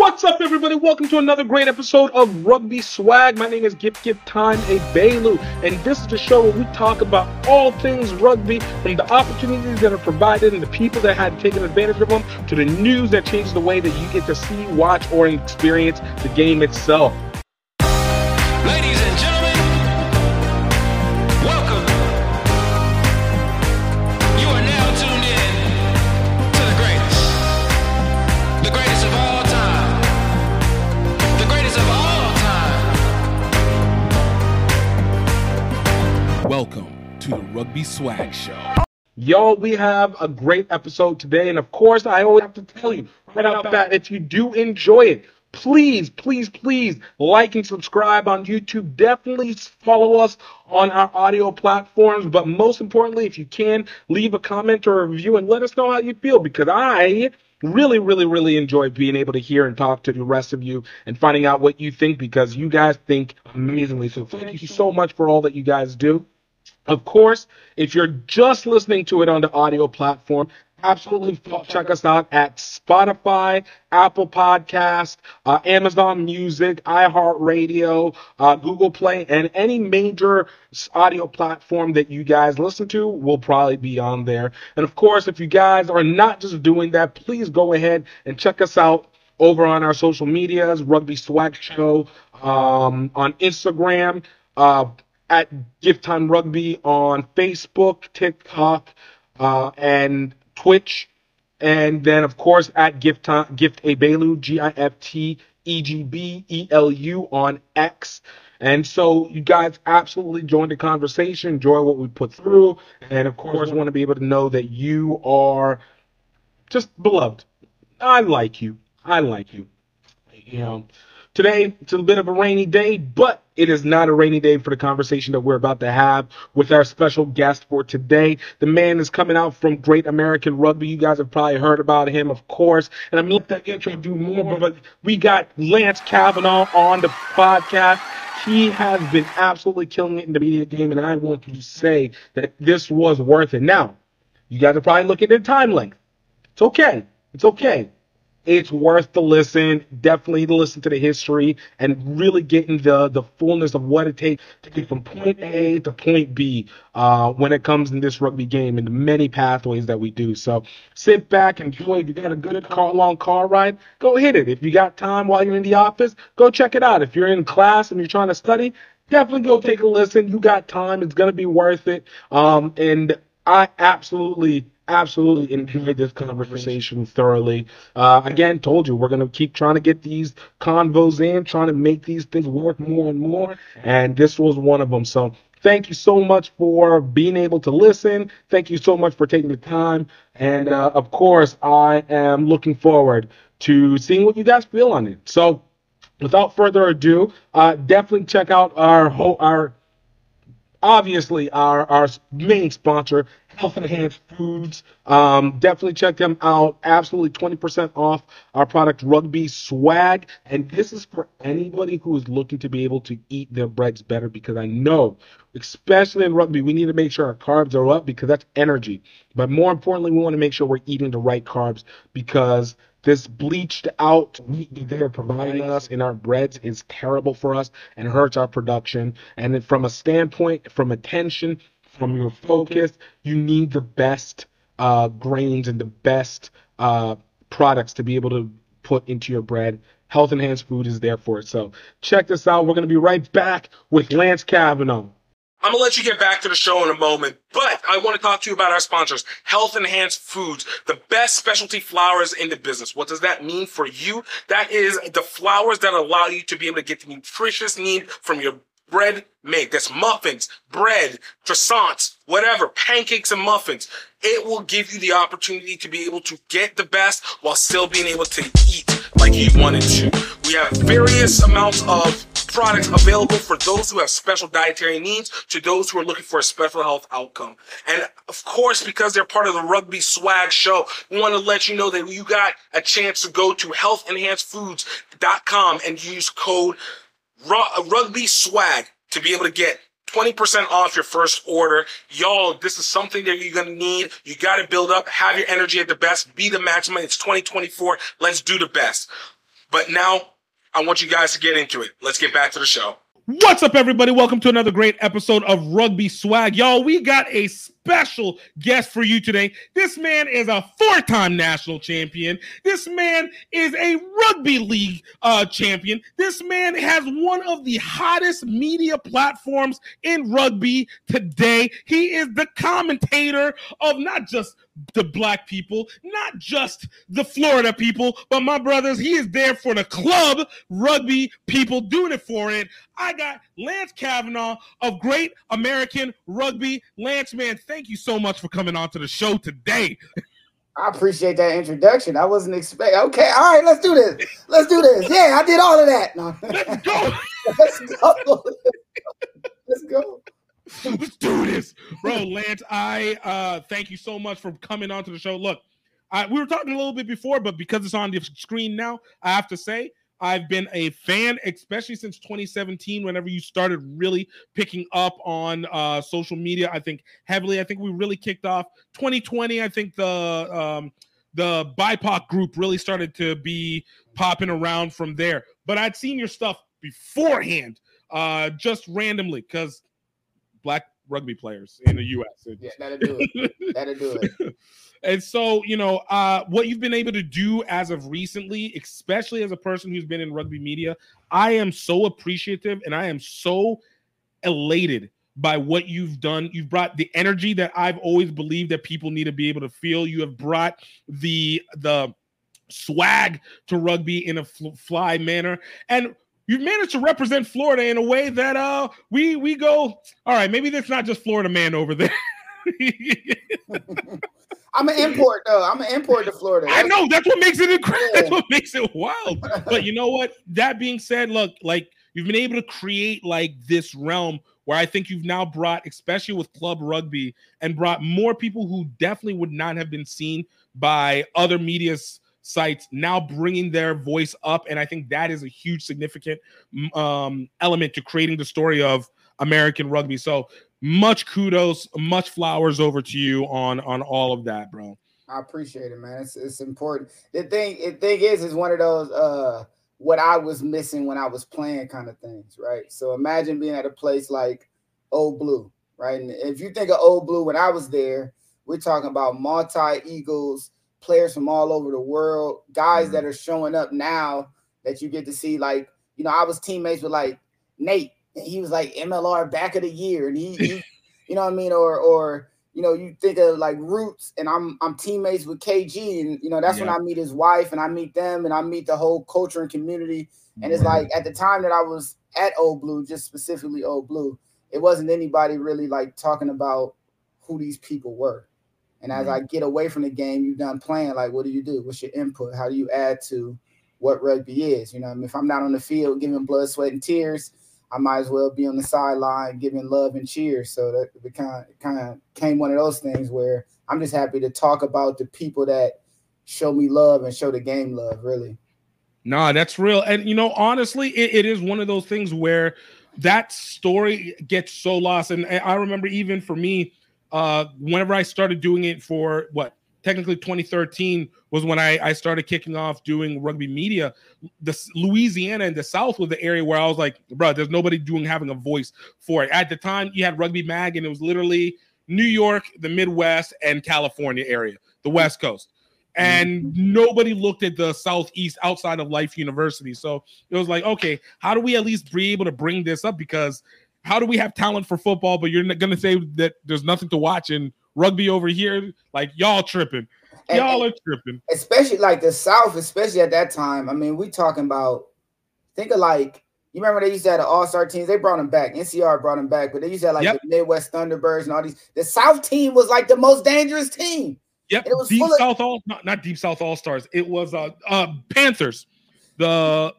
What's up, everybody? Welcome to another great episode of Rugby Swag. My name is Gift Gift Time A Bailu, and this is the show where we talk about all things rugby, from the opportunities that are provided and the people that had taken advantage of them, to the news that changes the way that you get to see, watch, or experience the game itself. Rugby Swag Show. Y'all, we have a great episode today, and of course, I always have to tell you right bat if you do enjoy it, please, please, please like and subscribe on YouTube. Definitely follow us on our audio platforms, but most importantly, if you can, leave a comment or a review and let us know how you feel because I really, really, really enjoy being able to hear and talk to the rest of you and finding out what you think because you guys think amazingly. So thank you so much for all that you guys do. Of course, if you're just listening to it on the audio platform, absolutely check us out at Spotify, Apple Podcast, uh, Amazon Music, iHeartRadio, uh, Google Play, and any major audio platform that you guys listen to will probably be on there. And of course, if you guys are not just doing that, please go ahead and check us out over on our social medias, Rugby Swag Show, um, on Instagram, uh, at Gift Time Rugby on Facebook, TikTok, uh, and Twitch. And then, of course, at Gift Time, Gift Egbelu, G I F T E G B E L U on X. And so you guys absolutely join the conversation, enjoy what we put through, and of course, want to be able to know that you are just beloved. I like you. I like you. You know, today it's a bit of a rainy day, but it is not a rainy day for the conversation that we're about to have with our special guest for today. The man is coming out from Great American Rugby. You guys have probably heard about him, of course. And I'm going to let that intro do more, but we got Lance Cavanaugh on the podcast. He has been absolutely killing it in the media game, and I want to say that this was worth it. Now, you guys are probably looking at time length. It's okay. It's okay. It's worth the listen. Definitely to listen to the history and really getting the the fullness of what it takes to get from point A to point B uh, when it comes in this rugby game and the many pathways that we do. So sit back, enjoy. If you got a good car, long car ride, go hit it. If you got time while you're in the office, go check it out. If you're in class and you're trying to study, definitely go take a listen. You got time. It's gonna be worth it. Um, and I absolutely absolutely enjoyed this conversation thoroughly. Uh, again, told you we're gonna keep trying to get these convos in, trying to make these things work more and more, and this was one of them. So. Thank you so much for being able to listen. Thank you so much for taking the time. And uh, of course, I am looking forward to seeing what you guys feel on it. So, without further ado, uh, definitely check out our our obviously our our main sponsor, Health Enhanced Foods. Um, definitely check them out. Absolutely 20% off our product Rugby Swag. And this is for anybody who is looking to be able to eat their breads better because I know, especially in rugby, we need to make sure our carbs are up because that's energy. But more importantly, we want to make sure we're eating the right carbs because this bleached out meat that they're providing us in our breads is terrible for us and hurts our production. And from a standpoint, from attention, from your focus, you need the best uh, grains and the best uh, products to be able to put into your bread. Health Enhanced Food is there for it. So check this out. We're going to be right back with Lance Cavanaugh. I'm gonna let you get back to the show in a moment, but I want to talk to you about our sponsors, Health Enhanced Foods, the best specialty flours in the business. What does that mean for you? That is the flours that allow you to be able to get the nutritious need from your bread made. That's muffins, bread, croissants, whatever, pancakes and muffins. It will give you the opportunity to be able to get the best while still being able to eat like you wanted to. We have various amounts of products available for those who have special dietary needs to those who are looking for a special health outcome. And of course, because they're part of the Rugby Swag Show, we want to let you know that you got a chance to go to healthenhancedfoods.com and use code Rugby Swag to be able to get 20% off your first order. Y'all, this is something that you're to need. You got to build up, have your energy at the best, be the maximum. It's 2024. Let's do the best. But now I want you guys to get into it. Let's get back to the show. What's up, everybody? Welcome to another great episode of Rugby Swag. Y'all, we got a special guest for you today. This man is a four time national champion. This man is a rugby league uh, champion. This man has one of the hottest media platforms in rugby today. He is the commentator of not just the black people, not just the Florida people, but my brothers, he is there for the club rugby people doing it for it. I got Lance Cavanaugh of Great American Rugby. Lance, man, thank you so much for coming on to the show today. I appreciate that introduction. I wasn't expecting. Okay, all right, let's do this. Let's do this. Yeah, I did all of that. No. Let's go. let's go. let's go. Let's do this, bro. Lance, I uh thank you so much for coming on to the show. Look, I, we were talking a little bit before, but because it's on the screen now, I have to say I've been a fan, especially since 2017, whenever you started really picking up on uh, social media. I think heavily. I think we really kicked off 2020. I think the um, the BIPOC group really started to be popping around from there. But I'd seen your stuff beforehand, uh, just randomly, because black rugby players in the U.S. Yeah, that'll do it. That'll do it. and so, you know, uh, what you've been able to do as of recently, especially as a person who's been in rugby media, I am so appreciative and I am so elated by what you've done. You've brought the energy that I've always believed that people need to be able to feel. You have brought the the swag to rugby in a fl- fly manner, and you've managed to represent Florida in a way that uh we we go. All right, maybe that's not just Florida man over there. I'm an import though. I'm an import to Florida. I know that's what makes it incredible. Yeah. That's what makes it wild. But you know what? That being said, look, like you've been able to create like this realm where I think you've now brought, especially with club rugby, and brought more people who definitely would not have been seen by other media s- sites now bringing their voice up and i think that is a huge significant um, element to creating the story of american rugby so much kudos much flowers over to you on on all of that bro I appreciate it, man. It's it's important. The thing, the thing is, is one of those uh what I was missing when I was playing kind of things, right? So imagine being at a place like Old Blue, right? And if you think of Old Blue, when I was there, we're talking about multi Eagles, players from all over the world, guys that mm-hmm. are showing up now that you get to see. Like, you know, I was teammates with like Nate, and he was like MLR back of the year, and he, he you know what I mean, or or you know, you think of like Roots, and I'm I'm teammates with KG, and you know that's when I meet his wife, and I meet them, and I meet the whole culture and community. And it's like at the time that I was at Old Blue, just specifically Old Blue, it wasn't anybody really like talking about who these people were. And as mm-hmm. I get away from the game, you done playing. Like, what do you do? What's your input? How do you add to what rugby is? You know, I mean, if I'm not on the field giving blood, sweat, and tears, I might as well be on the sideline giving love and cheers. So that it kind of kind of came one of those things where I'm just happy to talk about the people that show me love and show the game love. Really, Nah, that's real. And you know, honestly, it, it is one of those things where that story gets so lost. And I I remember even for me, uh, whenever I started doing it for what technically 2013 was when I, I started kicking off doing rugby media. The Louisiana and the South was the area where I was like, bro, there's nobody doing having a voice for it. At the time, you had Rugby Mag, and it was literally New York, the Midwest, and California area, the West Coast and nobody looked at the southeast outside of life university so it was like okay how do we at least be able to bring this up because how do we have talent for football but you're not going to say that there's nothing to watch in rugby over here like y'all tripping And- y'all are tripping especially like the South, especially at that time. I mean, we talking about think of like you remember they used to have the All Star teams. They brought them back. NCR brought them back, but they used to have like Yep. the Midwest Thunderbirds and all these. The South team was like the most dangerous team. yep It was deep full of- south all not, not deep south all stars it was uh uh panthers the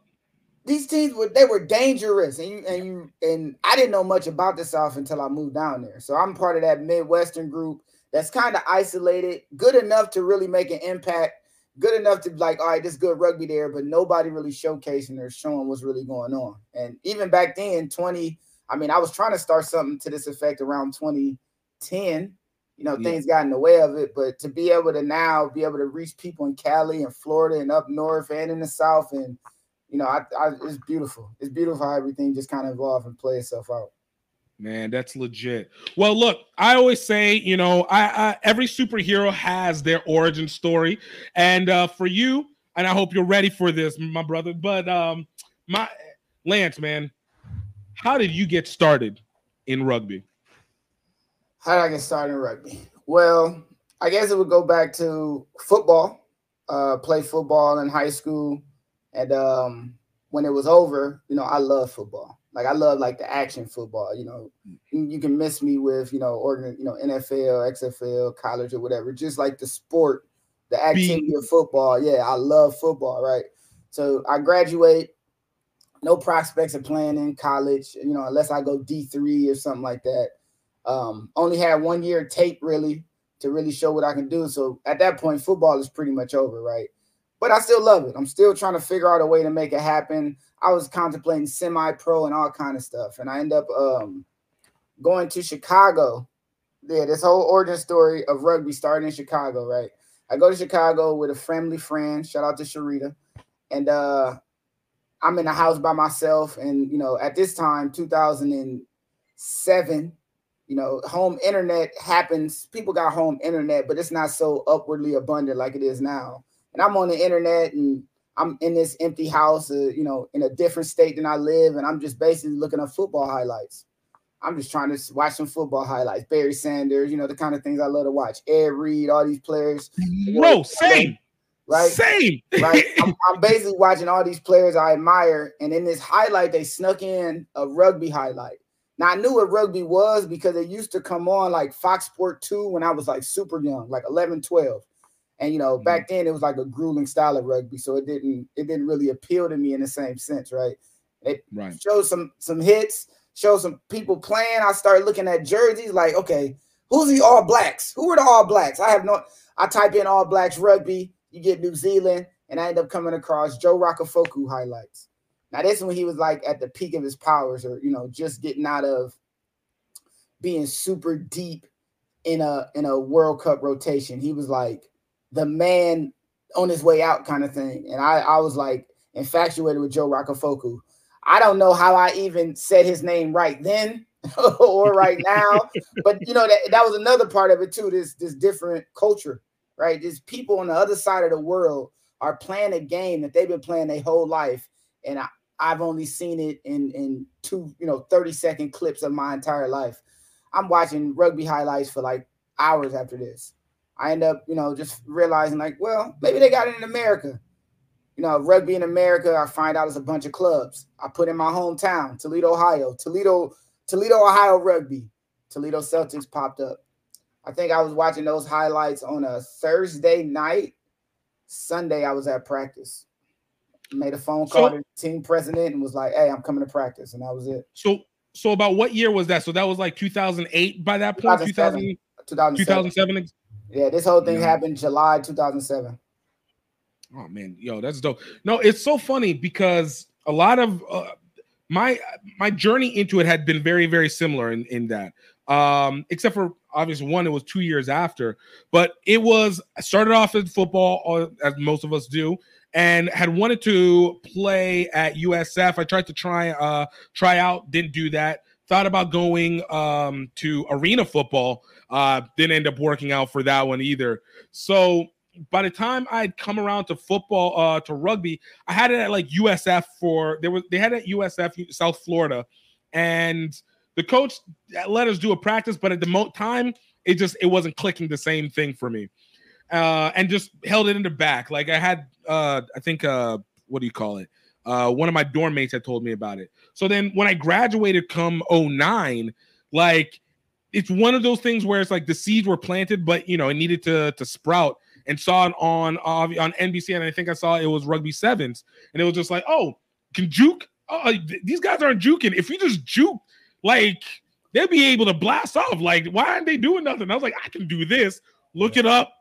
These teams were they were dangerous, and you and you and I didn't know much about the South until I moved down there. So I'm part of that Midwestern group that's kind of isolated, good enough to really make an impact, good enough to like, all right, this good rugby there, but nobody really showcasing or showing what's really going on. And even back then, 20, I mean, I was trying to start something to this effect around 2010. You know, Yeah. things got in the way of it, but to be able to now be able to reach people in Cali and Florida and up north and in the South and you know, I, I it's beautiful. It's beautiful how everything just kind of evolve and play itself out. Man, that's legit. Well, look, I always say, you know, I, I every superhero has their origin story, and uh, for you, and I hope you're ready for this, my brother. But um, my Lance, man, how did you get started in rugby? How did I get started in rugby? Well, I guess it would go back to football. Uh, play football in high school, and um, when it was over, you know, I love football. Like I love like the action football. You know, you can miss me with you know, organ, you know, NFL, XFL, college, or whatever. Just like the sport, the activity of football. Yeah, I love football. Right. So I graduate. No prospects of playing in college. You know, unless I go D three or something like that. Um, only had one year tape really to really show what I can do. So at that point, football is pretty much over, right? But I still love it. I'm still trying to figure out a way to make it happen. I was contemplating semi-pro and all kind of stuff, and I end up um, going to Chicago. Yeah, this whole origin story of rugby started in Chicago, right? I go to Chicago with a family friend. Shout out to Sharita, and uh, I'm in the house by myself. And you know, at this time, 2007, you know, home internet happens. People got home internet, but it's not so upwardly abundant like it is now. And I'm on the internet and I'm in this empty house, uh, you know, in a different state than I live, and I'm just basically looking at football highlights. I'm just trying to watch some football highlights. Barry Sanders, you know, the kind of things I love to watch. Ed Reed, all these players. Bro, same. Right? Same. right. I'm, I'm basically watching all these players I admire, and in this highlight, they snuck in a rugby highlight. Now I knew what rugby was because it used to come on like Fox Sport 2 when I was like super young, like 11, 12. And you know, mm-hmm. back then it was like a grueling style of rugby, so it didn't it didn't really appeal to me in the same sense, right? It right. showed some some hits, showed some people playing. I started looking at jerseys, like, okay, who's the All Blacks? Who are the All Blacks? I have no. I type in All Blacks rugby, you get New Zealand, and I end up coming across Joe Rokocoko highlights. Now, this is when he was like at the peak of his powers, or you know, just getting out of being super deep in a in a World Cup rotation. He was like the man on his way out kind of thing. And I, I was like infatuated with Joe Rokocoko. I don't know how I even said his name right then or right now, but you know that that was another part of it too. This this different culture, right? These people on the other side of the world are playing a game that they've been playing their whole life, and I, I've only seen it in in two, you know, 30 second clips of my entire life. I'm watching rugby highlights for like hours after this. I end up, you know, just realizing like, well, maybe they got it in America. You know, rugby in America, I find out it's a bunch of clubs. I put in my hometown, Toledo, Ohio, Toledo, Toledo, Ohio rugby. Toledo Celtics popped up. I think I was watching those highlights on a Thursday night. Sunday, I was at practice made a phone call so, to the team president and was like, "Hey, I'm coming to practice," and that was it. So, so about what year was that? So that was like 2008 by that point. 2007. 2000, 2007. Yeah, this whole thing yeah. happened July 2007. Oh man, yo, that's dope. No, it's so funny because a lot of uh, my my journey into it had been very very similar in in that. Um, except for obviously one, it was two years after, but it was I started off in football uh, as most of us do, and had wanted to play at USF. I tried to try uh try out, didn't do that. Thought about going um to arena football, uh didn't end up working out for that one either. So by the time I'd come around to football, uh, to rugby, I had it at like USF for there was they had it at USF South Florida, and the coach let us do a practice, but at the mo- time it just it wasn't clicking the same thing for me uh, and just held it in the back. Like I had, uh, I think, uh, what do you call it? Uh, one of my dorm mates had told me about it. So then when I graduated come 09, like it's one of those things where it's like the seeds were planted, but you know, it needed to to sprout and saw it on uh, on NBC. And I think I saw it was rugby sevens. And it was just like, oh, can juke? Oh, these guys aren't juking. If you just juke, like they'll be able to blast off. Like, why aren't they doing nothing? I was like, I can do this. Look it up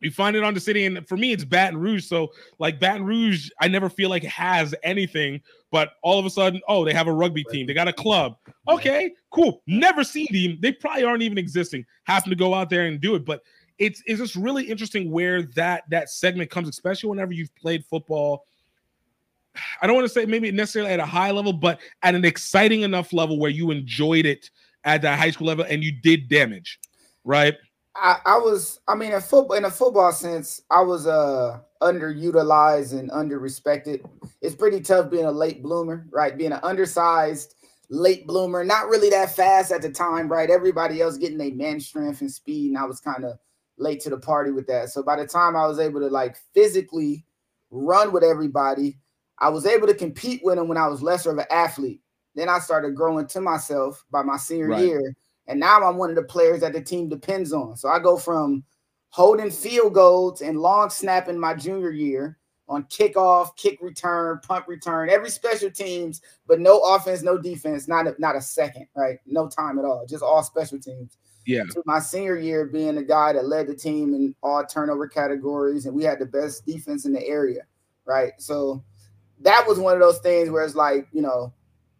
we find it on the city, and for me, it's Baton Rouge. So, like Baton Rouge, I never feel like it has anything, but all of a sudden, oh, they have a rugby team, they got a club. Okay, cool. Never seen them. They probably aren't even existing. Happen to go out there and do it, but it's it's just really interesting where that that segment comes, especially whenever you've played football. I don't want to say maybe necessarily at a high level, but at an exciting enough level where you enjoyed it at that high school level and you did damage, right? I, I was I mean in football in a football sense, I was uh underutilized and underrespected. It's pretty tough being a late bloomer, right? Being an undersized late bloomer, not really that fast at the time, right? Everybody else getting their man strength and speed, and I was kind of late to the party with that. So by the time I was able to like physically run with everybody, I was able to compete with them when I was lesser of an athlete. Then I started growing to myself by my senior Right. year, and now I'm one of the players that the team depends on. So I go from holding field goals and long snapping my junior year on kickoff, kick return, punt return, every special teams, but no offense, no defense, not a, not a second, right? No time at all, just all special teams. Yeah. To my senior year, being the guy that led the team in all turnover categories, and we had the best defense in the area, right? So that was one of those things where it's like, you know,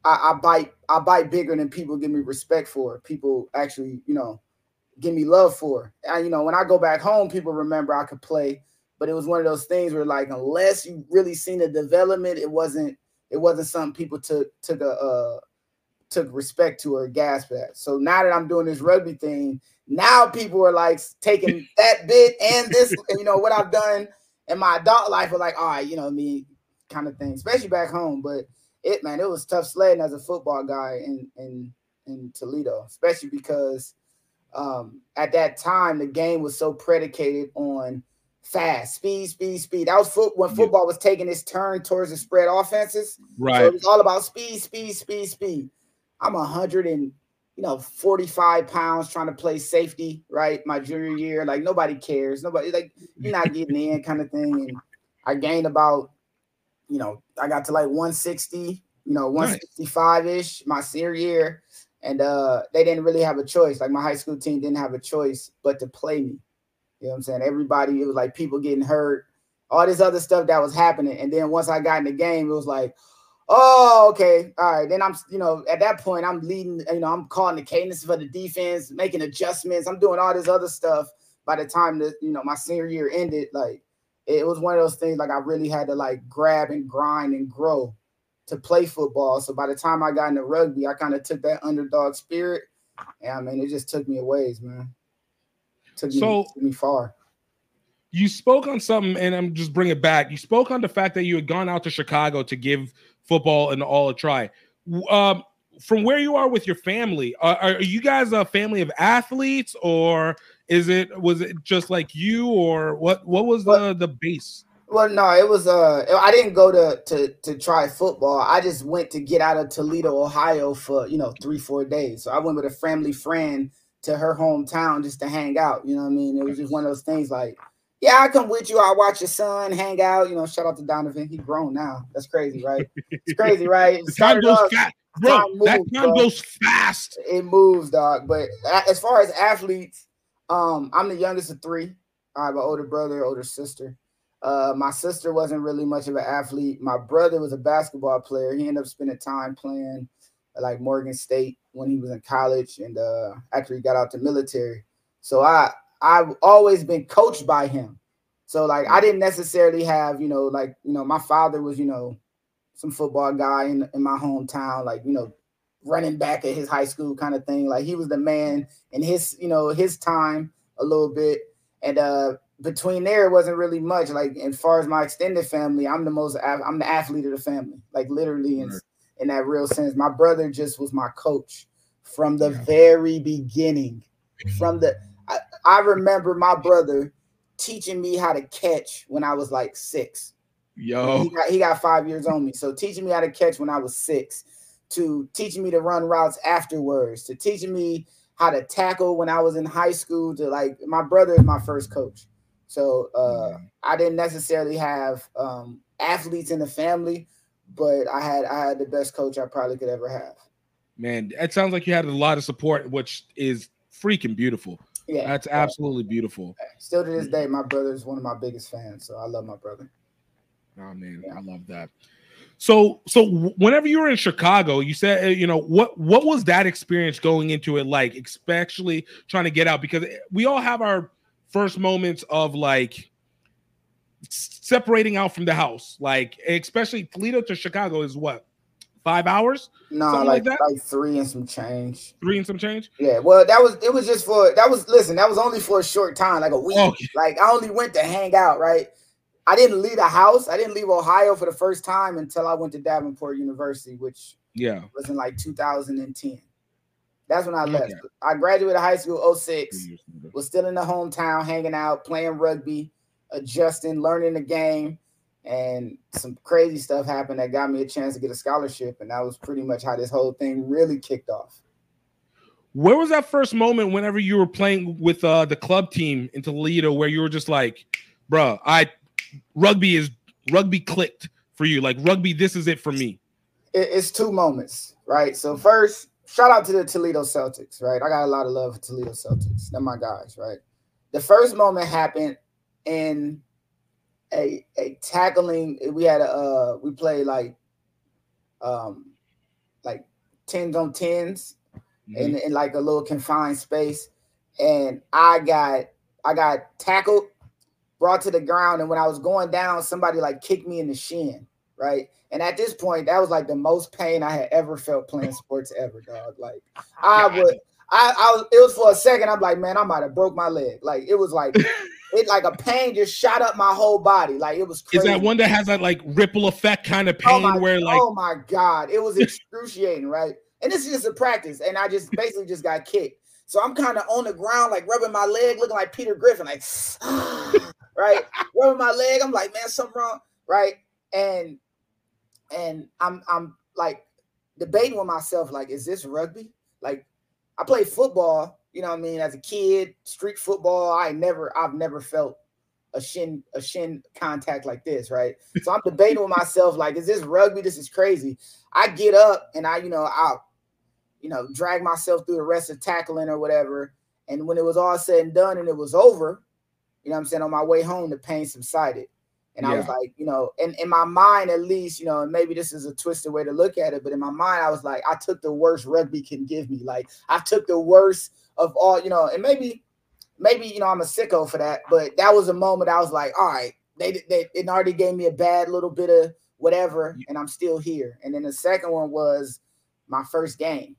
I, I bite, I bite bigger than people give me respect for. People actually, you know, give me love for. And you know, when I go back home, people remember I could play, but it was one of those things where like unless you really seen the development, it wasn't it wasn't something people took took a uh took respect to or gasp at. So now that I'm doing this rugby thing, now people are like taking that bit and this, and you know what I've done in my adult life are like, all right, you know, me kind of thing, especially back home. But it man, it was tough sledding as a football guy in in in Toledo, especially because um, at that time the game was so predicated on fast speed, speed, speed. That was foot when Yeah. football was taking its turn towards the spread offenses. So Right. it was all about speed, speed, speed, speed. I'm a hundred and you know 45 pounds trying to play safety, right? My junior year, like nobody cares. Nobody like you're not getting in kind of thing. And I gained about, you know, I got to like 160, you know, 165-ish my senior year. And uh they didn't really have a choice. Like my high school team didn't have a choice but to play me. You know what I'm saying? Everybody, it was like people getting hurt, all this other stuff that was happening. And then once I got in the game, it was like, oh, okay, all right. Then I'm, you know, at that point, I'm leading, you know, I'm calling the cadence for the defense, making adjustments. I'm doing all this other stuff. By the time that, you know, my senior year ended, like it was one of those things like I really had to like grab and grind and grow to play football. So by the time I got into rugby, I kind of took that underdog spirit. And I mean, it just took me a ways, man. Took me, So- took me far. you spoke on something, and I'm just bring it back. You spoke on the fact that you had gone out to Chicago to give football and all a try. Um, from where you are with your family, are, are you guys a family of athletes, or is it was it just like you, or what? What was the the base? Well, no, it was uh I didn't go to to to try football. I just went to get out of Toledo, Ohio for, you know, 3 4 days. So I went with a family friend to her hometown just to hang out, you know what I mean? It was just one of those things like, yeah, I come with you. I'll watch your son hang out, you know, shout out to Donovan. He grown now. That's crazy, right? It's crazy, right? It time goes fast, bro. time that time bro. goes fast. it moves, dog. But as far as athletes, um, I'm the youngest of three. I have an older brother, older sister. Uh, my sister wasn't really much of an athlete. My brother was a basketball player. He ended up spending time playing like Morgan State when he was in college, and uh, after he got out the military. So I I've always been coached by him. So like I didn't necessarily have you know like you know my father was you know some football guy in, in my hometown like you know running back at his high school kind of thing. Like he was the man in his, you know, his time a little bit. And uh between there it wasn't really much. Like as far as my extended family, I'm the most I'm the athlete of the family. Like literally in, in that real sense. My brother just was my coach from the very beginning. From the I, I remember my brother teaching me how to catch when I was like six. Yo, He got, he got five years on me. So teaching me how to catch when I was six, to teaching me to run routes afterwards, to teaching me how to tackle when I was in high school, to like my brother is my first coach. So uh, I didn't necessarily have um, athletes in the family, but I had I had the best coach I probably could ever have. man, it sounds like you had a lot of support, which is freaking beautiful. Yeah, That's absolutely beautiful. still to this day, my brother is one of my biggest fans. So I love my brother. Oh man, Yeah. I love that. So, so whenever you were in Chicago, you said, uh, you know, what what was that experience going into it like, especially trying to get out? Because we all have our first moments of like separating out from the house, like especially Toledo to Chicago is what five hours, No, Something like like like, three and some change. three and some change. Yeah, well, that was it was just for that was listen, that was only for a short time, like a week. Okay. Like I only went to hang out, right? I didn't leave the house. I didn't leave Ohio for the first time until I went to Davenport University, which Yeah, was in like 2010. That's when I Okay. left. I graduated high school 06, was still in the hometown, hanging out, playing rugby, adjusting, learning the game, and some crazy stuff happened that got me a chance to get a scholarship. And that was pretty much how this whole thing really kicked off. Where was that first moment whenever you were playing with uh, the club team in Toledo where you were just like, bruh, I rugby is rugby clicked for you. Like rugby, this is it for me. it's two moments, right? So first, shout out to the Toledo Celtics, right? I got a lot of love for Toledo Celtics. They're my guys, right? The first moment happened in a a tackling. We had a uh, we played like um like tens on tens in, in like a little confined space, and I got I got tackled, brought to the ground, and when I was going down, somebody like kicked me in the shin, right? And at this point, that was like the most pain I had ever felt playing sports ever, dog. Like I would, I, I was, it was for a second. I'm like, man, I might have broke my leg. Like it was like, it like a pain just shot up my whole body. Like it was Is that one that has that like ripple effect kind of Oh pain my, where like oh my god, it was excruciating, right? And this is just a practice, and I just basically just got kicked. So I'm kind of on the ground, like rubbing my leg, looking like Peter Griffin, like right, rubbing my leg. I'm like, man, something wrong, right? And and I'm I'm like debating with myself, like, is this rugby? Like, I played football, you know what I mean, as a kid, street football. I never, I've never felt a shin a shin contact like this, right? So I'm debating with myself, like, is this rugby? This is crazy. I get up and I, you know, I'll, you know, drag myself through the rest of tackling or whatever. And when it was all said and done and it was over, you know what I'm saying, on my way home, the pain subsided. And I was like, you know, and in my mind, at least, you know, and maybe this is a twisted way to look at it, but in my mind, I was like, I took the worst rugby can give me. Like, I took the worst of all, you know, and maybe, maybe, you know, I'm a sicko for that, but that was a moment I was like, all right, they, they it already gave me a bad little bit of whatever, and I'm still here. And then the second one was my first game.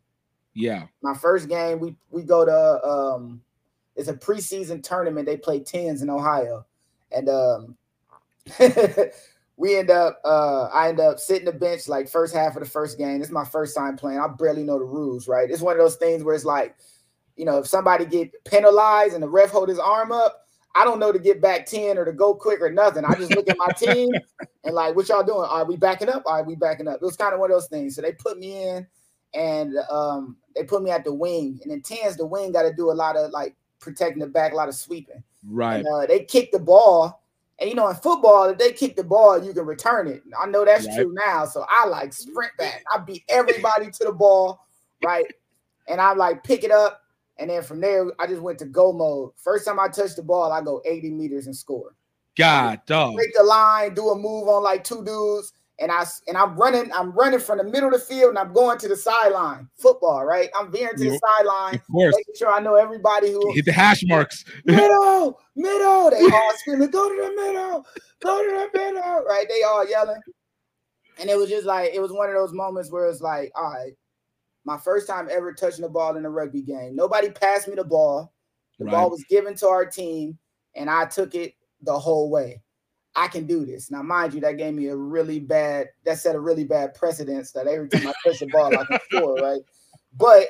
yeah. My first game, we we go to um it's a preseason tournament. They play tens in Ohio. And um we end up uh I end up sitting the bench like first half of the first game. It's my first time playing. I barely know the rules, right? It's one of those things where it's like, you know, if somebody get penalized and the ref hold his arm up, I don't know to get back 10 or to go quick or nothing. I just look at my team and like, what y'all doing? Are we backing up? Are we backing up? It was kind of one of those things. So they put me in and um they put me at the wing. And in tens, the wing got to do a lot of like protecting the back, a lot of sweeping. Right. And, uh, they kick the ball. And you know, in football, if they kick the ball, you can return it. I know that's Right. true now. So I like sprint back. I beat everybody to the ball, right? And I like pick it up. And then from there, I just went to go mode. First time I touch the ball, I go 80 meters and score. God, dog. Break the line, do a move on like two dudes, and I and I'm running, I'm running from the middle of the field and I'm going to the sideline. Football, right? I'm veering to the sideline, making sure I know everybody who Hit the hash marks. middle, middle. They all screaming, go to the middle, go to the middle, right? They all yelling. And it was just like, it was one of those moments where it's like, all right, my first time ever touching the ball in a rugby game. Nobody passed me the ball. The ball was given to our team, and I took it the whole way. I can do this. Now, mind you, that gave me a really bad, that set a really bad precedence that every time I touch the ball, I can score, right? But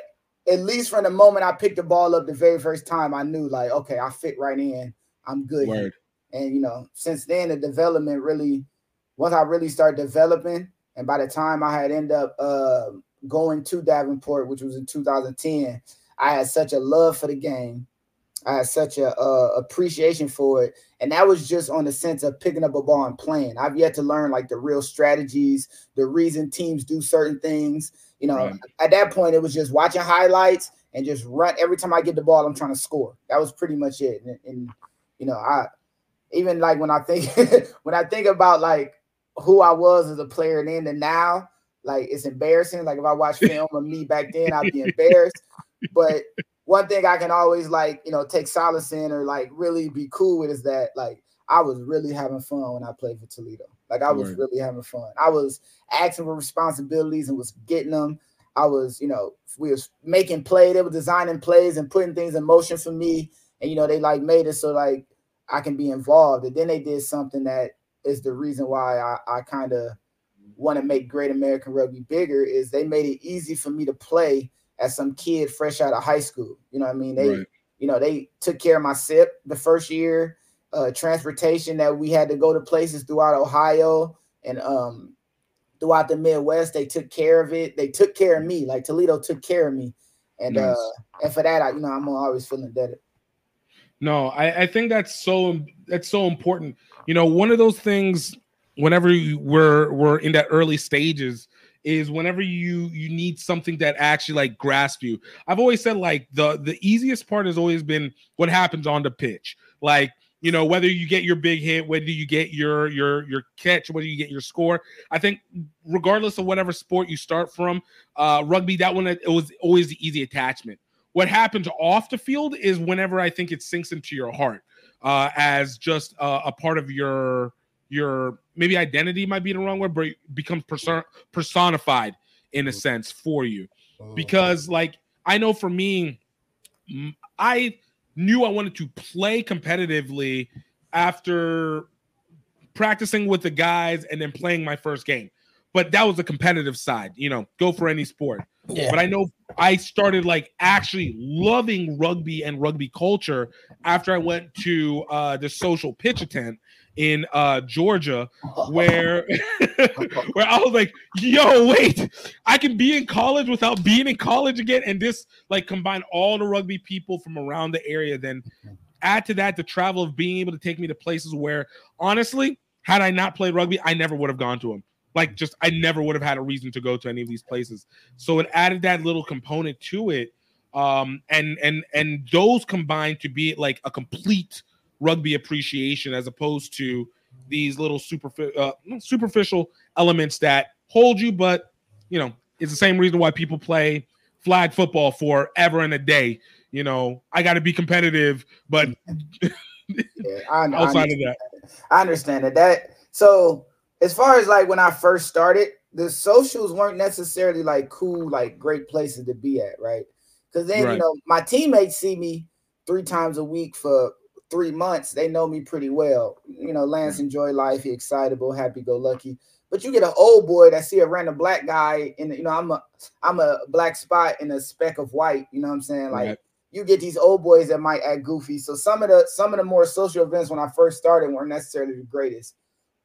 at least from the moment I picked the ball up the very first time, I knew like, okay, I fit right in. I'm good. Word. And you know, since then the development really, once I really started developing, and by the time I had end up uh, going to Davenport, which was in 2010, I had such a love for the game. I had such a uh, appreciation for it, and that was just on the sense of picking up a ball and playing. I've yet to learn like the real strategies, the reason teams do certain things. You know, Right. at that point, it was just watching highlights and just run. Every time I get the ball, I'm trying to score. That was pretty much it. And, and you know, I even like when I think when I think about like who I was as a player then and now, like it's embarrassing. Like if I watch film of me back then, I'd be embarrassed. But one thing I can always like, you know, take solace in or like really be cool with is that like I was really having fun when I played for Toledo. Like I was Word. really having fun. I was asking for responsibilities and was getting them. I was, you know, we was making play. They were designing plays and putting things in motion for me. And you know, they like made it so like I can be involved. And then they did something that is the reason why I, I kind of want to make Great American Rugby bigger. Is they made it easy for me to play as some kid fresh out of high school. You know what I mean? They, Right. you know, they took care of my CIPP the first year. Uh, transportation that we had to go to places throughout Ohio and um throughout the Midwest. They took care of it. They took care of me. Like Toledo took care of me, and Nice. uh, and for that, I, you know, I'm always feeling indebted. No, I, I think that's so that's so important. You know, one of those things whenever we're we're in that early stages is whenever you you need something that actually like grasp you. I've always said like the the easiest part has always been what happens on the pitch. Like you know whether you get your big hit, whether you get your your your catch, whether you get your score. I think regardless of whatever sport you start from, uh, rugby that one it was always the easy attachment. What happens off the field is whenever I think it sinks into your heart uh, as just uh, a part of your your maybe identity might be the wrong word, but becomes person- personified in a sense for you. Because like I know for me, mm, I knew I wanted to play competitively after practicing with the guys and then playing my first game. But that was the competitive side, you know, go for any sport. Yeah. But I know I started like actually loving rugby and rugby culture after I went to uh, the social pitch tent in uh, Georgia, where where I was like, "Yo, wait! I can be in college without being in college again." And this like combine all the rugby people from around the area. Then add to that the travel of being able to take me to places where, honestly, had I not played rugby, I never would have gone to them. Like, just I never would have had a reason to go to any of these places. So it added that little component to it, um, and and and those combined to be like a complete rugby appreciation as opposed to these little superfi- uh, superficial elements that hold you, but you know, it's the same reason why people play flag football forever and a day. You know, I got to be competitive, but Yeah, I, I outside of that, I understand that. That so as far as like when I first started, the socials weren't necessarily like cool, like great places to be at, right? Because then Right. you know my teammates see me three times a week for three months. They know me pretty well. You know, Lance mm. enjoy life, he excitable, happy go lucky. But you get an old boy that see a random black guy, and you know I'm a I'm a black spot in a speck of white. You know what I'm saying? Like Right. you get these old boys that might act goofy. So some of the some of the more social events when I first started weren't necessarily the greatest.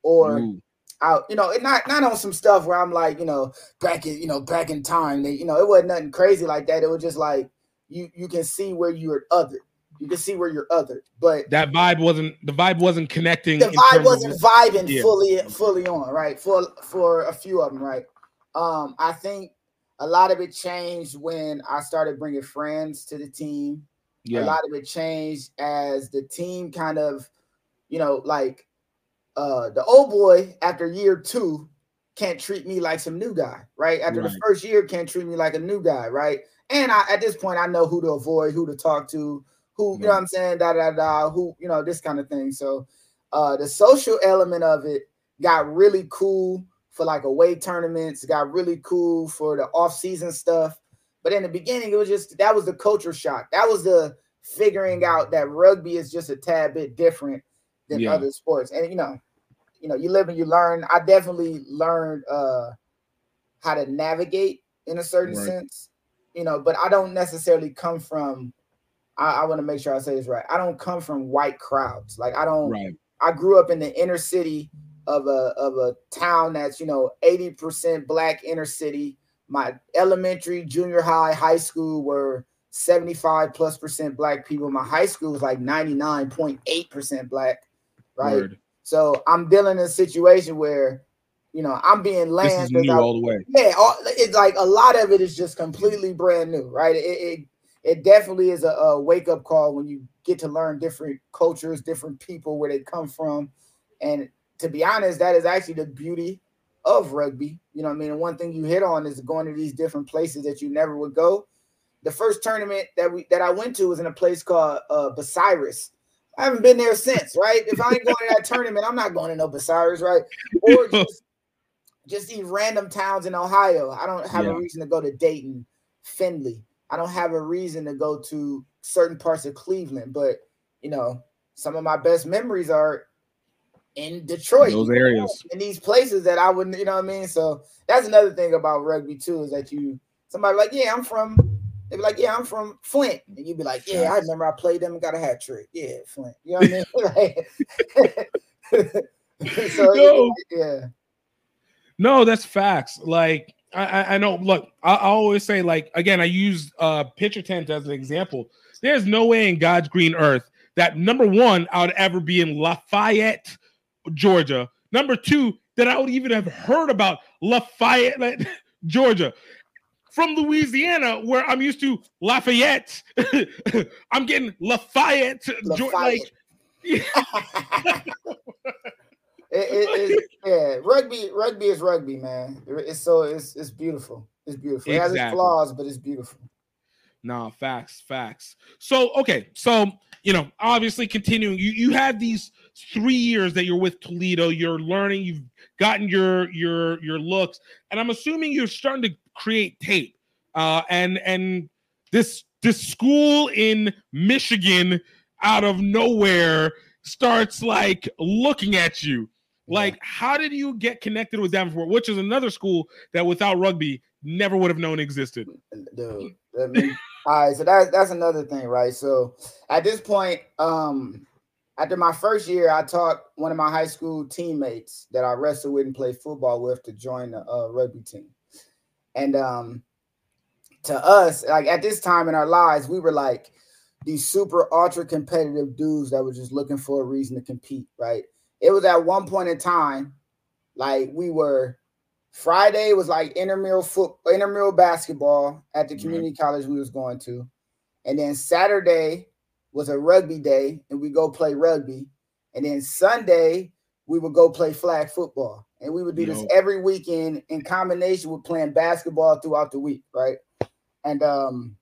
Or Ooh, out, you know, it not not on some stuff where I'm like, you know, back in, you know, back in time. They, you know, it wasn't nothing crazy like that. It was just like you you can see where you're other. You can see where you're other. But that vibe wasn't the vibe wasn't connecting. the vibe wasn't vibing yeah. fully fully on right for for a few of them right um i think a lot of it changed when i started bringing friends to the team Yeah. a lot of it changed as the team kind of you know like uh the old boy after year two can't treat me like some new guy right after the first year can't treat me like a new guy right and i at this point i know who to avoid who to talk to who you know what i'm saying da da da who you know this kind of thing. So uh the social element of it got really cool for like away tournaments got really cool for the off-season stuff. But in the beginning it was just that was the culture shock. That was the figuring out that rugby is just a tad bit different than Yeah. other sports. And you know you know you live and you learn. I definitely learned uh how to navigate in a certain Right. sense you know but i don't necessarily come from i, I want to make sure i say this right i don't come from white crowds like i don't right. I grew up in the inner city of a of a town that's you know 80% black inner city. My elementary, junior high, high school were 75 plus percent black people. My high school was like 99.8% black, right? Word. So I'm dealing in a situation where you know I'm being This is lanced new I- all the way. yeah, all, it's like a lot of it is just completely brand new, right? It it, it definitely is a, a wake up call when you get to learn different cultures, different people, where they come from, and to be honest, that is actually the beauty of rugby. You know, what I mean, and one thing you hit on is going to these different places that you never would go. The first tournament that we that I went to was in a place called uh, Bucyrus. I haven't been there since, right? If I ain't going to that tournament, I'm not going to no Bucyrus, right? Or just just these random towns in Ohio. I don't have Yeah. a reason to go to Dayton, Findlay. I don't have a reason to go to certain parts of Cleveland, but you know, some of my best memories are in Detroit. Those areas. in these places that I wouldn't, you know what I mean? So that's another thing about rugby too, is that you somebody like, yeah, I'm from they'd be like, yeah, I'm from Flint. And you'd be like, yeah, I remember I played them and got a hat trick. Yeah, Flint. You know what I mean? So Yo. yeah. No, that's facts. Like I, I, know. Look, I, I always say, like again, I use uh pitcher tent as an example. There's no way in God's green earth that number one I would ever be in Lafayette, Georgia. Number two, that I would even have heard about Lafayette, Georgia. From Louisiana, where I'm used to Lafayette, I'm getting Lafayette, Georgia. Like, Lafayette. It- it- yeah, rugby, rugby is rugby, man. It's so it's it's beautiful. It's beautiful. It has its flaws, but it's beautiful. No, facts, facts. So, okay, so you know, obviously continuing, you you had these three years that you're with Toledo, you're learning, you've gotten your your your looks, and I'm assuming you're starting to create tape. Uh and and this this school in Michigan out of nowhere starts like looking at you. Like, how did you get connected with Davenport, which is another school that without rugby never would have known existed? dude. I mean, all right, so that's that's another thing, right? So at this point, um, after my first year, I taught one of my high school teammates that I wrestled with and played football with to join the uh, rugby team. And um, to us, like at this time in our lives, we were like these super ultra competitive dudes that were just looking for a reason to compete, right? It was at one point in time, like we were Friday was like intramural foot intramural basketball at the Right. community college we was going to. And then Saturday was a rugby day and we go play rugby. And then Sunday we would go play flag football. And we would do this every weekend in combination with playing basketball throughout the week, right? And um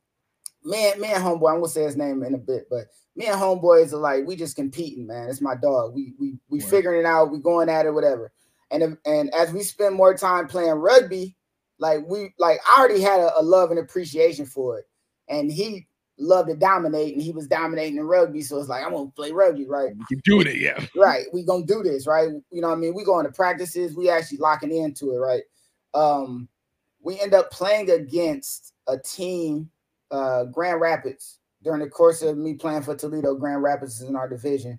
man, me and homeboy, I'm gonna say his name in a bit, but me and homeboys are like, we just competing, man. It's my dog. We we we Word. figuring it out, we going at it, whatever. And if- and as we spend more time playing rugby, like we like I already had a, a love and appreciation for it. And he loved to dominate and he was dominating in rugby. So it's like, I'm gonna play rugby, right? You keep doing it, yeah. right we gonna do this right you know what i mean we going to practices we actually locking into it right um we end up playing against a team uh grand rapids during the course of me playing for toledo grand rapids is in our division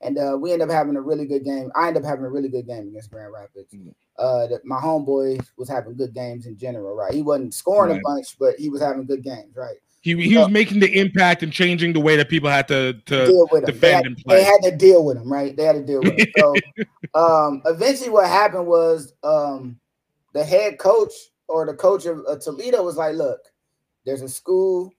and uh we end up having a really good game i end up having a really good game against grand rapids Mm. uh that my homeboy was having good games in general right he wasn't scoring Right. a bunch but he was having good games right He, he was making the impact and changing the way that people had to to deal with him. Defend had, and they had to deal with him, right? They had to deal with him. So um eventually what happened was um the head coach or the coach of uh, Toledo was like, look, there's a school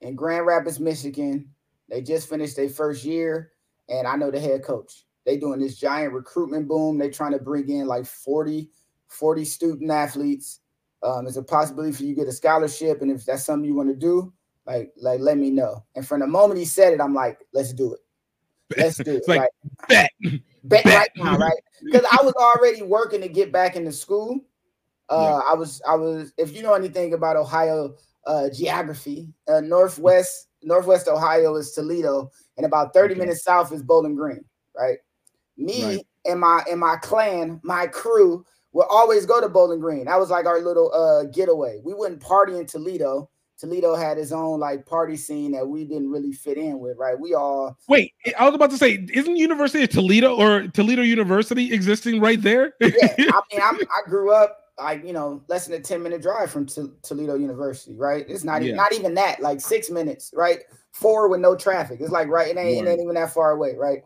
in Grand Rapids, Michigan. They just finished their first year, and I know the head coach. They doing this giant recruitment boom. They trying to bring in like 40, 40 student athletes. Um, there's a possibility for you to get a scholarship, and if that's something you want to do, like, like let me know. And from the moment he said it, I'm like, let's do it. Let's do it. Like, Like, bet. bet Bet. right now, right? Because I was already working to get back into school. Uh, I was, I was. If you know anything about Ohio uh, geography, uh, northwest Northwest Ohio is Toledo, and about thirty Okay. minutes south is Bowling Green, right? Me Right. and my and my clan, my crew would always go to Bowling Green. That was like our little uh, getaway. We wouldn't party in Toledo. Toledo had his own like party scene that we didn't really fit in with, right? We all Wait, I was about to say, isn't University of Toledo or Toledo University existing right there? yeah, I mean, I'm, I grew up like you know less than a ten minute drive from Tol- Toledo University, right? It's not Yeah. even not even that, like six minutes, right? Four with no traffic. It's like right, it ain't, it ain't even that far away, right?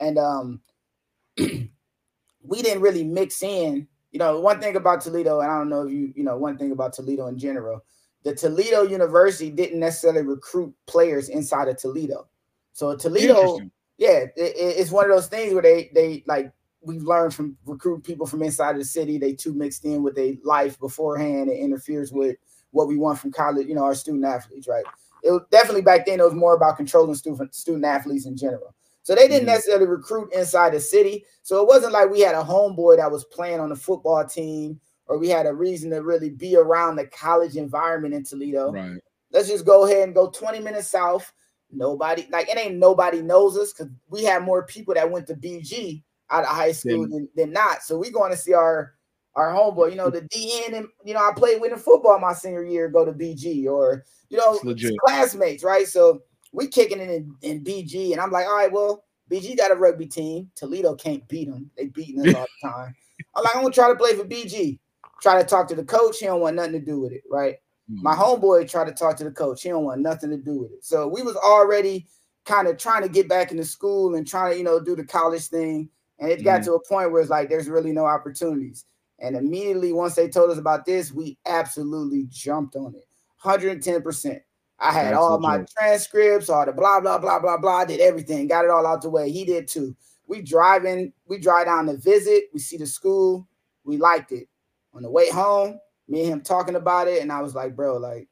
And um, we didn't really mix in. You know, one thing about Toledo, and I don't know if you you know one thing about Toledo in general, the Toledo University didn't necessarily recruit players inside of Toledo. So Toledo yeah, it- it's one of those things where they they like we've learned from recruit people from inside of the city. They too mixed in with their life beforehand. It interferes with what we want from college, you know, our student athletes, right? It was definitely back then. It was more about controlling student student athletes in general. So they didn't Mhm. necessarily recruit inside the city. So it wasn't like we had a homeboy that was playing on the football team or we had a reason to really be around the college environment in Toledo. Right. Let's just go ahead and go 20 minutes south. Nobody, like it ain't nobody knows us because we had more people that went to BG out of high school than, than not. So we going to see our our homeboy, you know, the DN and you know, I played with in football my senior year, go to BG or you know, classmates, right? So we kicking it in, in BG, and I'm like, all right, well, BG got a rugby team. Toledo can't beat them. They beating us all the time. I'm like, I'm gonna try to play for BG. Try to talk to the coach. He don't want nothing to do with it, right? My homeboy tried to talk to the coach. He don't want nothing to do with it. So we was already kind of trying to get back into school and trying to, you know, do the college thing. And it got Mhm. to a point where it's like there's really no opportunities. And immediately once they told us about this, we absolutely jumped on it. 110%. I had That's all my transcripts, all the blah, blah, blah, blah, blah. Did everything, got it all out the way. He did too. We driving, we drive down to visit, we see the school, we liked it. On the way home, me and him talking about it, and I was like, bro, like,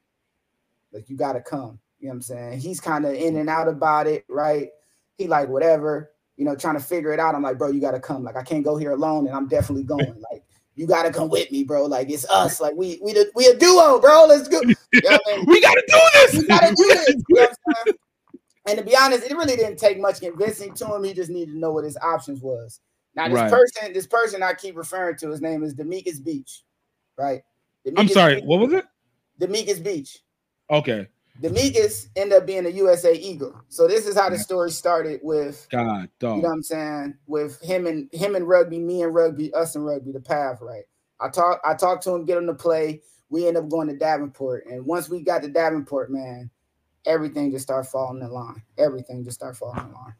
like you gotta come. You know what I'm saying? He's kind of in and out about it, right? He like whatever, you know, trying to figure it out. I'm like, bro, you gotta come. Like, I can't go here alone, and I'm definitely going. Like, you gotta come with me, bro. Like, it's us. Like, we we the, we a duo, bro. Let's go. You know I mean? We gotta do this. We gotta do this. You know what I'm saying? And to be honest, it really didn't take much convincing to him. He just needed to know what his options was. Now, this Right. person, this person I keep referring to, his name is Demetrius Beach, right? I'm sorry. Beach- What was it? Demetrius Beach. Okay. Demetrius ended up being a USA Eagle. So this is how the story started with God, dog. you know what I'm saying? With him and him and rugby, me and rugby, us and rugby, the path, right? I talk I talked to him, get him to play. We end up going to Davenport. And once we got to Davenport, man, everything just started falling in line. Everything just started falling in line.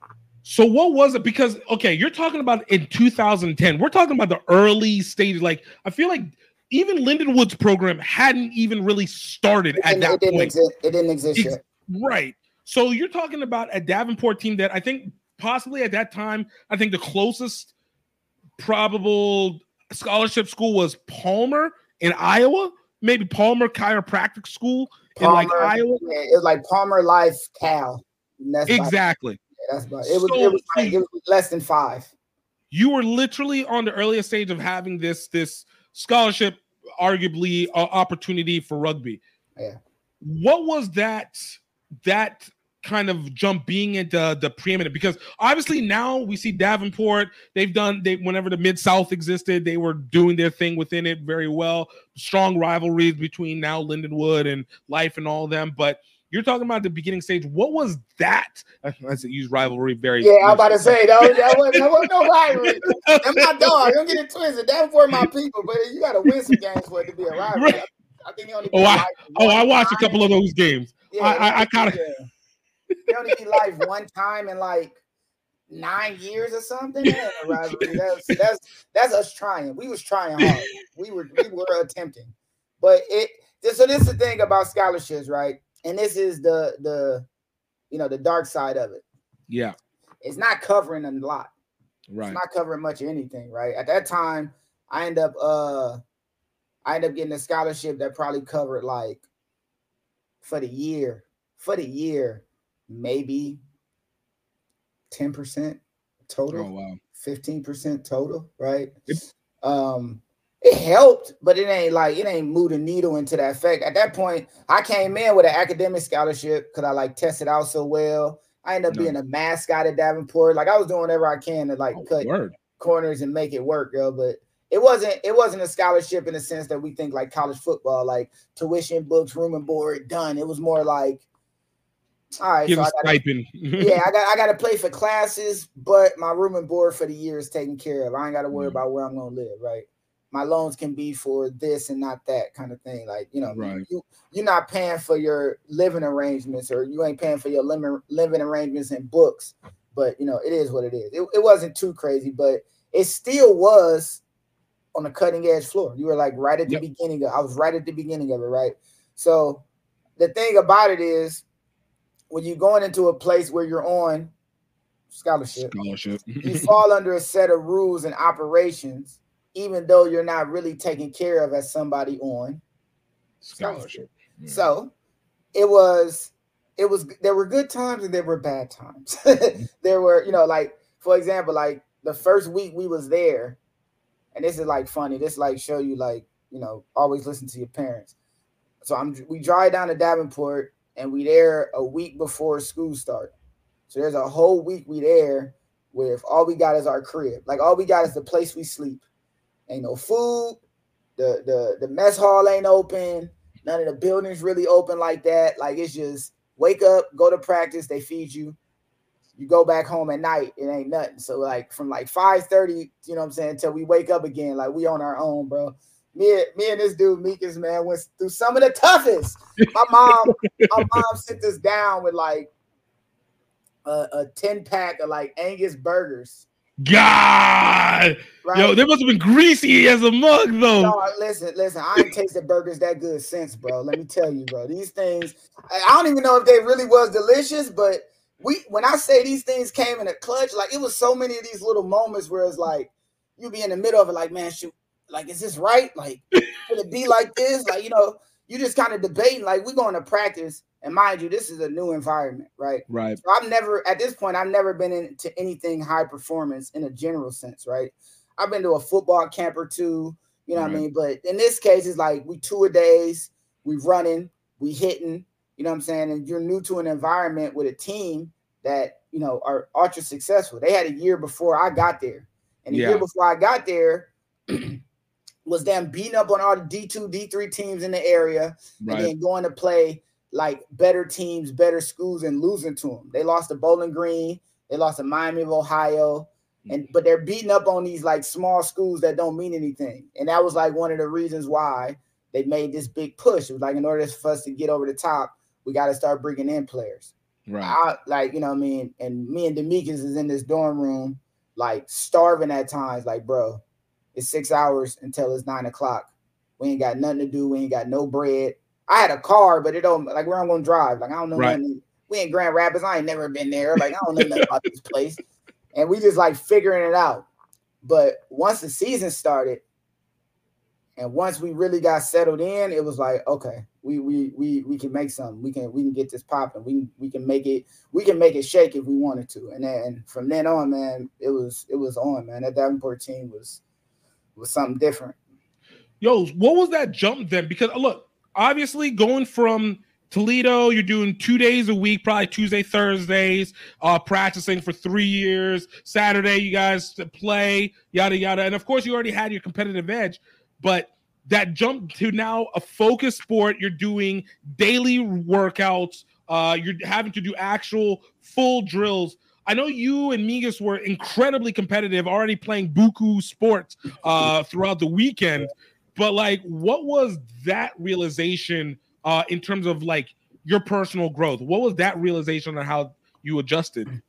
So what was it? Because okay, you're talking about in 2010. We're talking about the early stages. Like I feel like even Lindenwood's program hadn't even really started at that it didn't point. exist. It didn't exist Ex- yet. Right. So you're talking about a Davenport team that I think possibly at that time, I think the closest probable scholarship school was Palmer in Iowa, maybe Palmer Chiropractic School in like Iowa. yeah, it was like Palmer Life Cal. That's about- Exactly. that's about it. Was, So- it was like it was less than five. You were literally on the earliest stage of having this this scholarship, arguably uh, opportunity for rugby. Yeah. What was that that kind of jump being into the preeminent? Because obviously now we see Davenport. They've done they whenever the mid South existed, they were doing their thing within it very well. Strong rivalries between now Lindenwood and Life and all of them, but. You're talking about the beginning stage. What was that? I said use rivalry very. Yeah, I'm about to say that, was, that, wasn't, that wasn't no rivalry. They're my dog. Don't get it twisted. Davenport my people, but you got to win some games for it to be a rivalry. Right. I think he only Oh, I- Life Oh, I one watched a couple of those games. Yeah, I- I- I kinda- yeah. They only beat life one time in like nine years or something. That rivalry. That's that's that's us trying. We was trying hard. We were we were attempting, but it. So this is the thing about scholarships, right? And this is the the you know the dark side of it. Yeah, It's not covering a lot. right. It's not covering much of anything, right? At that time, I end up uh I end up getting a scholarship that probably covered like for the year, for the year, maybe 10% total, Oh wow. 15% total, right? Yep. Um it helped, but it ain't like it ain't moved a needle into that effect. At that point, I came in with an academic scholarship because I like tested out so well. I ended up Nice. being a mascot at Davenport. Like I was doing whatever I can to like Oh, cut word. corners and make it work, yo. But it wasn't it wasn't a scholarship in the sense that we think like college football, like tuition, books, room and board, done. It was more like, all right, Give so I gotta, yeah, I got I gotta play for classes, but my room and board for the year is taken care of. I ain't gotta worry Mm. about where I'm gonna live, right? My loans can be for this and not that kind of thing. Like, you know, Right. you you're not paying for your living arrangements or you ain't paying for your living living arrangements and books. But you know, it is what it is. It, it wasn't too crazy, but it still was on the cutting edge floor. You were like right at the Yep. beginning of I was right at the beginning of it, right? So the thing about it is when you're going into a place where you're on scholarship, Scholarship. you fall under a set of rules and operations, even though you're not really taken care of as somebody on. Scholarship. Yeah. So it was it was there were good times and there were bad times. there were, you know, like for example, like the first week we was there, and this is like funny. This like show you like you know always listen to your parents. So I'm we drive down to Davenport and we there a week before school start. So there's a whole week we there with all we got is our crib. Like all we got is the place we sleep. Ain't no food. The the the mess hall ain't open. None of the buildings really open like that. Like it's just wake up, go to practice, they feed you. You go back home at night, it ain't nothing. So like from like 5:30, you know what I'm saying, until we wake up again, like we on our own, bro. Me, me and this dude, Meekus, man, went through some of the toughest. My mom, my mom sit us down with like a, a 10 pack of like Angus burgers. God, Right? yo, they must have been greasy as a mug though. No, listen, listen. I ain't tasted burgers that good since, bro. Let me tell you, bro. These things, I don't even know if they really was delicious, but we, when I say these things came in a clutch, like it was so many of these little moments where it's like you be in the middle of it, like, man, shoot, like, is this right? Like, could it be like this? Like, you know, you just kind of debating. Like, we going to practice, and mind you, this is a new environment, right? Right. So I've never, at this point, I've never been into anything high performance in a general sense, right? I've been to a football camp or two, you know what I mean? But in this case, it's like we two a days, we running, we hitting, you know what I'm saying? And you're new to an environment with a team that, you know, are ultra successful. They had a year before I got there. And a Yeah. year before I got there was them beating up on all the D2, D3 teams in the area and then going to play like better teams, better schools, and losing to them. They lost to Bowling Green, they lost to Miami of Ohio, and but they're beating up on these like small schools that don't mean anything. And that was like one of the reasons why they made this big push. It was like in order for us to get over the top, we got to start bringing in players. Right. I like, you know what I mean? And me and Demetrius is in this dorm room, like starving at times, like, bro, it's six hours until it's nine o'clock. We ain't got nothing to do. We ain't got no bread. I had a car, but it don't like where I'm gonna drive. Like, I don't know Right. nothing. We in Grand Rapids. I ain't never been there. Like, I don't know nothing about this place. And we just like figuring it out. But once the season started, and once we really got settled in, it was like, okay, we we we we can make something. We can we can get this popping. We we can make it we can make it shake if we wanted to. And then from then on, man, it was it was on, man. That Davenport team was was something different. Yo, what was that jump then? Because uh, look, obviously going from Toledo, you're doing two days a week, probably Tuesday, Thursdays, uh, practicing for three years. Saturday, you guys play, yada yada. And of course, you already had your competitive edge, but that jump to now a focus sport, you're doing daily workouts, uh, you're having to do actual full drills. I know you and Migas were incredibly competitive, already playing buku sports uh, throughout the weekend. But like, what was that realization uh, in terms of like your personal growth? What was that realization on how you adjusted?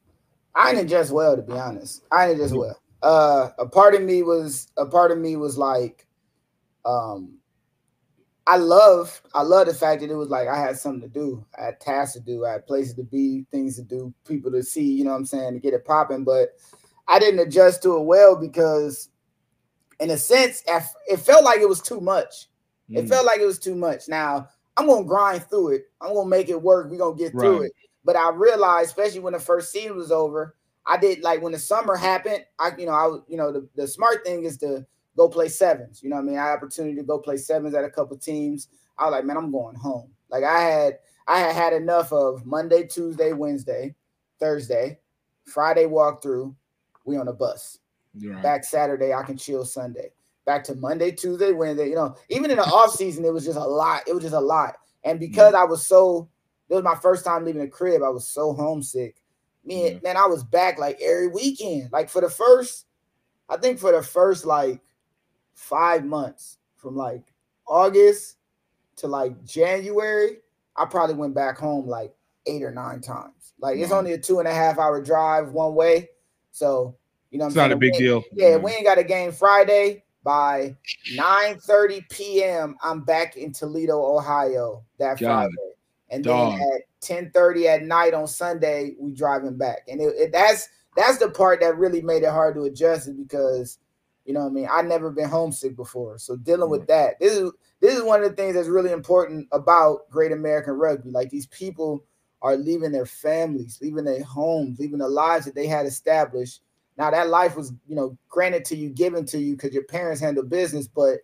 I didn't adjust well, to be honest. I didn't adjust well. Uh, a part of me was a part of me was like, um, I love I love the fact that it was like I had something to do, I had tasks to do, I had places to be, things to do, people to see, you know what I'm saying, to get it popping. But I didn't adjust to it well because, in a sense, it felt like it was too much. It Mm, felt like it was too much. Now I'm gonna grind through it. I'm gonna make it work. We're gonna get through it. But I realized, especially when the first season was over, I did like when the summer happened. I, you know, I, you know, the, the smart thing is to go play sevens. You know, what I mean, I had opportunity to go play sevens at a couple teams. I was like, man, I'm going home. Like I had, I had had enough of Monday, Tuesday, Wednesday, Thursday, Friday walkthrough. We on a bus right. back Saturday, I can chill Sunday. Back to Monday, Tuesday, Wednesday. You know, even in the off season, it was just a lot. It was just a lot. And because I was so, it was my first time leaving the crib. I was so homesick. Me, Yeah. man, I was back like every weekend. Like for the first, I think for the first like five months, from like August to like January, I probably went back home like eight or nine times. Like it's only a two and a half hour drive one way. So, you know, what It's I'm not a big We- deal. yeah, we mm. ain't got a game Friday. By 9 30 p.m., I'm back in Toledo, Ohio that Got it. Friday. And Dog. then at 10 30 at night on Sunday, we driving back. And it, it- that's that's the part that really made it hard to adjust is because you know what I mean, I never been homesick before. So dealing with mm. that, this is this is one of the things that's really important about Great American Rugby. Like these people are leaving their families, leaving their homes, leaving the lives that they had established. Now that life was, you know, granted to you, given to you because your parents handle business, but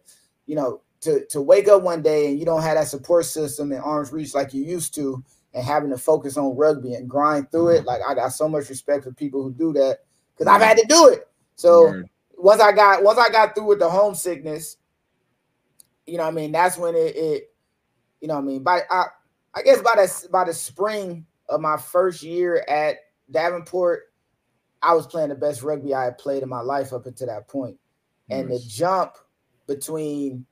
you know, to to wake up one day and you don't have that support system and arms reach like you used to, and having to focus on rugby and grind through it. Mm-hmm. Like I got so much respect for people who do that because I've mm-hmm. had to do it. So Word. once I got once I got through with the homesickness, you know, what I mean, that's when it, it you know, what I mean, by I, I guess by the by the spring of my first year at Davenport, I was playing the best rugby I had played in my life up until that point. And the jump between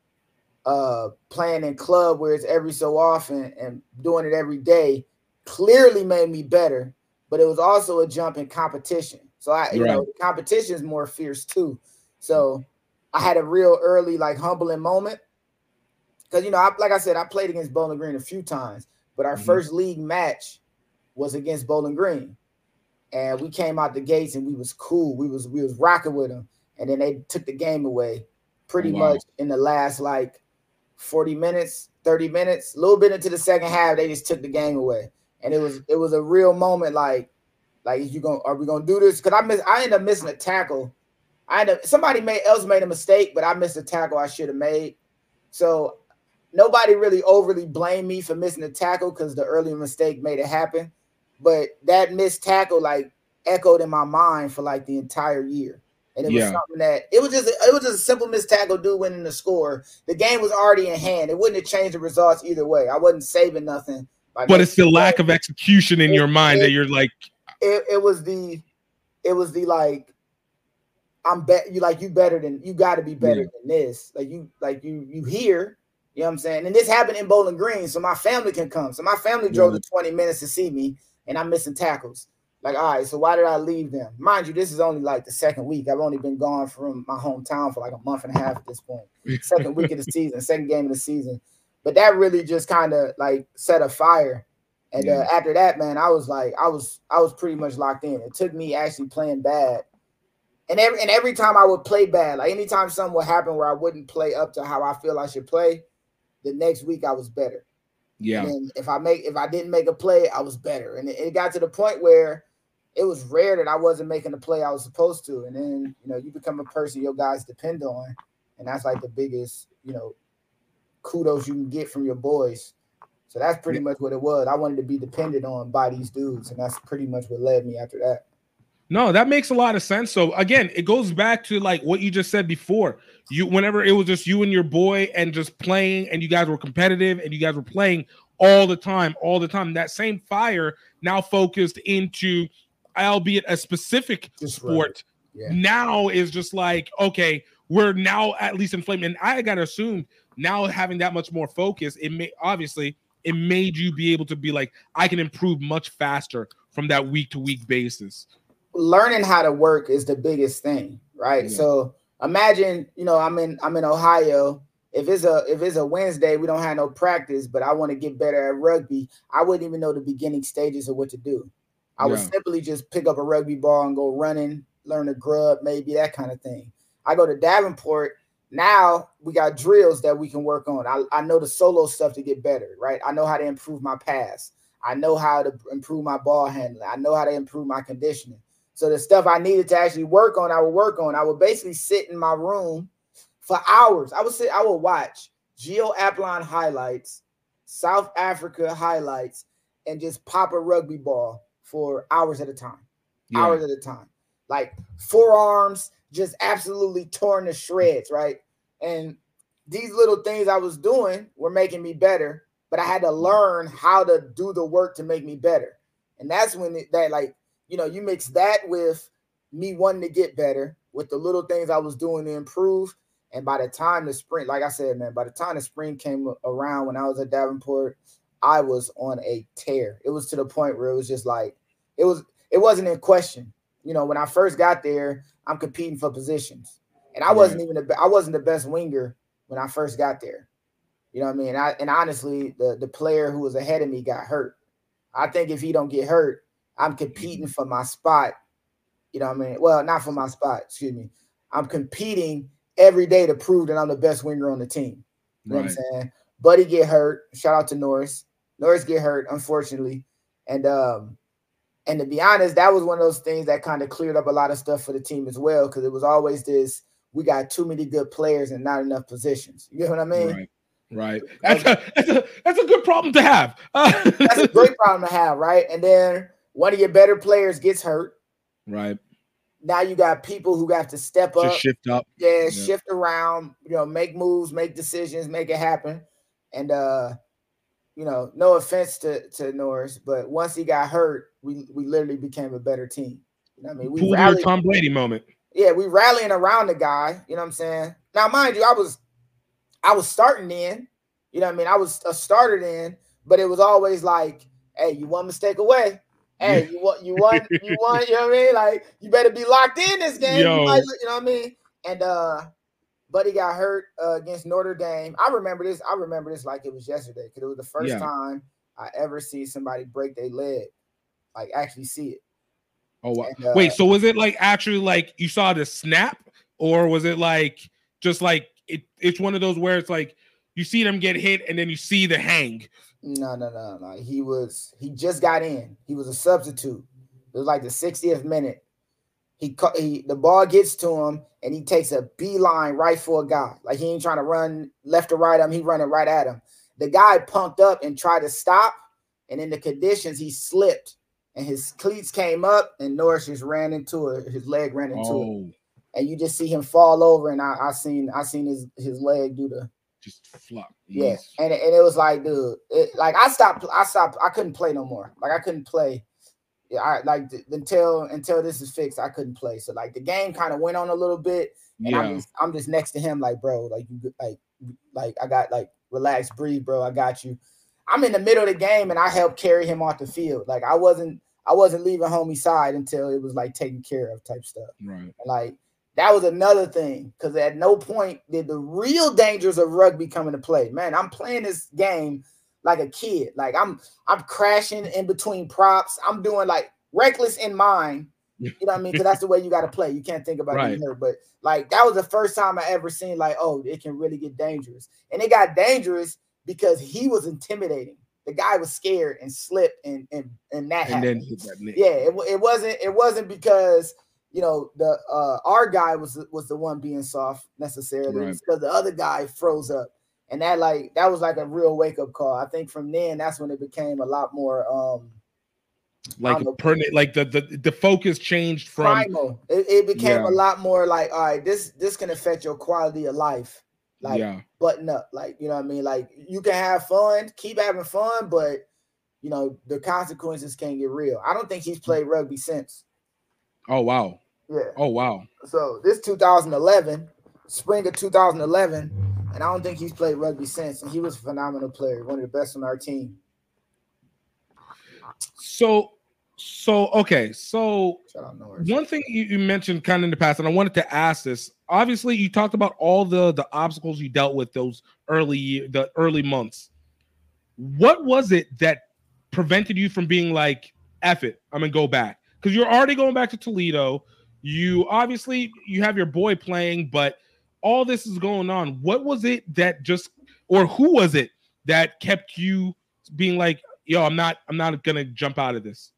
uh playing in club where it's every so often and doing it every day clearly made me better, but it was also a jump in competition. So I, you know, Right. competition is more fierce too. So I had a real early, like humbling moment. Cause you know, I, like I said, I played against Bowling Green a few times, but our Mhm. first league match was against Bowling Green. And we came out the gates and we was cool. We was we was rocking with them. And then they took the game away pretty Wow. much in the last like 40 minutes, 30 minutes, a little bit into the second half, they just took the game away. And it was it was a real moment like like is you going are we gonna do this? Because I miss I ended up missing a tackle. I ended up somebody made else made a mistake, but I missed a tackle I should have made. So nobody really overly blamed me for missing the tackle because the earlier mistake made it happen. But that missed tackle like echoed in my mind for like the entire year. And it was something that it was just it was just a simple missed tackle, dude winning the score. The game was already in hand. It wouldn't have changed the results either way. I wasn't saving nothing. But it's the making- lack of execution in It- your mind that you're like, it, it was the it was the like I'm bet you like you better than you got to be better Yeah. than this. Like you like you you here. You know what I'm saying? And this happened in Bowling Green, so my family can come. So my family drove the 20 minutes to see me, and I'm missing tackles. Like, all right, so why did I leave them? Mind you, this is only like the second week. I've only been gone from my hometown for like a month and a half at this point. Second week of the season, second game of the season. But that really just kind of like set a fire. And Yeah. uh, after that, man, I was like, I was, I was pretty much locked in. It took me actually playing bad, and every and every time I would play bad, like anytime something would happen where I wouldn't play up to how I feel I should play, the next week I was better. Yeah, And if I make if I didn't make a play, I was better. And it, it got to the point where it was rare that I wasn't making the play I was supposed to. And then you know you become a person your guys depend on, and that's like the biggest you know kudos you can get from your boys. So that's pretty much what it was. I wanted to be dependent on by these dudes, and that's pretty much what led me after that. No, that makes a lot of sense. So again, it goes back to like what you just said before. You whenever it was just you and your boy and just playing and you guys were competitive and you guys were playing all the time, all the time. That same fire now focused into albeit a specific Just sport Yeah. now is just like okay, we're now at least inflamed. And I gotta assume now having that much more focus, it may obviously it made you be able to be like, I can improve much faster from that week to week basis. Learning how to work is the biggest thing, right? Yeah. So imagine, you know, I'm in I'm in Ohio. If it's a if it's a Wednesday, we don't have no practice, but I want to get better at rugby. I wouldn't even know the beginning stages of what to do. I would simply just pick up a rugby ball and go running, learn to grub, maybe that kind of thing. I go to Davenport. Now we got drills that we can work on. I, I know the solo stuff to get better, right? I know how to improve my pass. I know how to improve my ball handling. I know how to improve my conditioning. So the stuff I needed to actually work on, I would work on. I would basically sit in my room for hours. I would sit, I would watch Gio Aplon highlights, South Africa highlights, and just pop a rugby ball for hours at a time. Yeah. Hours at a time. Like forearms just absolutely torn to shreds, right? And these little things I was doing were making me better, but I had to learn how to do the work to make me better. And that's when it, that like you know, you mix that with me wanting to get better with the little things I was doing to improve. And by the time the spring, like I said, man, by the time the spring came around when I was at Davenport, I was on a tear. It was to the point where it was just like it was it wasn't in question. You know, when I first got there, I'm competing for positions. And I wasn't even the I wasn't the best winger when I first got there. You know what I mean? I, and honestly, the the player who was ahead of me got hurt. I think if he don't get hurt, I'm competing for my spot. You know what I mean? Well, not for my spot, excuse me. I'm competing every day to prove that I'm the best winger on the team. You know Right. what I'm saying? Buddy get hurt. Shout out to Norris. Norris get hurt, unfortunately. And um, and to be honest, that was one of those things that kind of cleared up a lot of stuff for the team as well, because it was always this: we got too many good players and not enough positions. You know what I mean? Right. Right. That's a that's a that's a good problem to have. That's a great problem to have, right? And then one of your better players gets hurt. right. Now you got people who have to step up, shift up. yeah, Yeah. shift around, you know, make moves, make decisions, make it happen. And uh, you know, no offense to to Norris, but once he got hurt, we we literally became a better team. You know what I mean? We Pull your rallied, Tom Brady moment. yeah, we rallying around the guy. You know what I'm saying? Now, mind you, I was I was starting in. You know what I mean? I was a starter then, but it was always like, hey, you one mistake away. Hey, you want you want you want, you know what I mean? Like you better be locked in this game. You, might- you know what I mean? And uh Buddy got hurt uh, against Notre Dame. I remember this. I remember this like it was yesterday because it was the first Yeah. time I ever see somebody break their leg, like actually see it. Oh wow. And, uh, Wait, so was it like actually like you saw the snap, or was it like just like it? It's one of those where it's like you see them get hit and then you see the hang. No, no, no, no. He was he just got in. He was a substitute. It was like the 60th minute. He cut he the ball gets to him and he takes a beeline right for a guy. Like he ain't trying to run left or right. him. he running right at him. The guy punked up and tried to stop, and in the conditions he slipped and his cleats came up and Norris just ran into it. His leg ran into it, Oh, and you just see him fall over. And I, I seen I seen his his leg do the just flop. yeah, and it, and it was like, dude, it, like I stopped, I stopped, I couldn't play no more. Like I couldn't play. Yeah, I like until until this is fixed, I couldn't play. So like the game kind of went on a little bit, and I'm yeah. just I'm just next to him, like bro, like you like like I got like relax, breathe, bro, I got you. I'm in the middle of the game, and I helped carry him off the field. Like I wasn't I wasn't leaving homie side until it was like taken care of type stuff. Right. Like that was another thing because at no point did the real dangers of rugby come into play. Man, I'm playing this game like a kid. Like I'm I'm crashing in between props. I'm doing like reckless in mind. You know what I mean? Because that's the way you got to play. You can't think about Right. getting hurt. But like that was the first time I ever seen like, oh, it can really get dangerous. And it got dangerous because he was intimidating. The guy was scared and slipped, and and and that And happened then hit that yeah it, it wasn't it wasn't because you know the uh our guy was was the one being soft necessarily Right. because the other guy froze up and that like that was like a real wake-up call i think from then that's when it became a lot more um like permanent. Like the the the focus changed from primal it, it became Yeah. a lot more like all right this this can affect your quality of life like yeah. button up like you know what i mean like you can have fun keep having fun but you know the consequences can get real i don't think he's played rugby since Oh wow. yeah Oh wow. So this 2011, spring of 2011, and I don't think he's played rugby since. And he was a phenomenal player, one of the best on our team. So so okay. So Shout out Norris. one thing you, you mentioned kind of in the past, and I wanted to ask this. Obviously, you talked about all the the obstacles you dealt with those early the early months. What was it that prevented you from being like, "F it, I'm gonna go back"? Because you're already going back to Toledo. You obviously you have your boy playing, but all this is going on. What was it that just, or who was it that kept you being like, "Yo, I'm not, I'm not gonna jump out of this."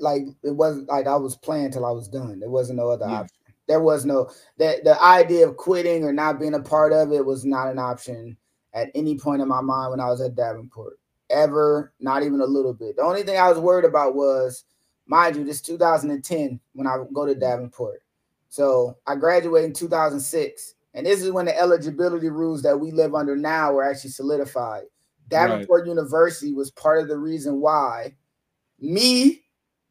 Like it wasn't like I was playing till I was done. There wasn't no other Yeah. option. There was no that the idea of quitting or not being a part of it was not an option at any point in my mind when I was at Davenport. Ever, not even a little bit. The only thing I was worried about was, mind you, this 2010 when I go to Davenport. So I graduated in 2006, and this is when the eligibility rules that we live under now were actually solidified. Davenport University was part of the reason why me,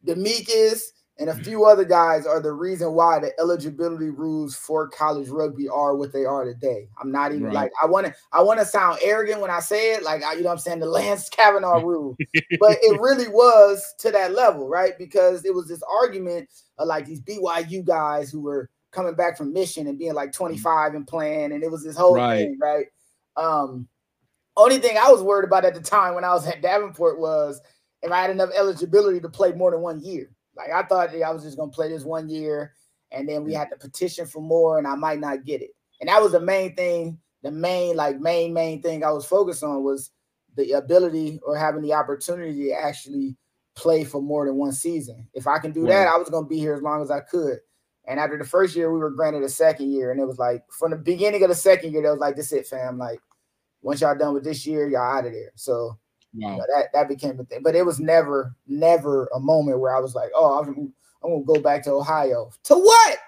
Demetrius, and a few other guys are the reason why the eligibility rules for college rugby are what they are today. I'm not even Right. like I want to I want to sound arrogant when I say it, like I- you know what I'm saying the Lance Cavanaugh rule, but it really was to that level, right? Because it was this argument of like these BYU guys who were coming back from mission and being like 25 and playing, and it was this whole Right. thing, right? Um, only thing I was worried about at the time when I was at Davenport was if I had enough eligibility to play more than one year. Like I thought that I was just gonna play this one year, and then we had to petition for more, and I might not get it. And that was the main thing. The main, like main, main thing I was focused on was the ability or having the opportunity to actually play for more than one season. If I can do that, I was going to be here as long as I could. And after the first year, we were granted a second year, and it was like from the beginning of the second year, they was like, "This it, fam. Like, once y'all done with this year, y'all out of there." So you know, that that became a thing. But it was never, never a moment where I was like, "Oh, I'm, I'm gonna go back to Ohio." To what?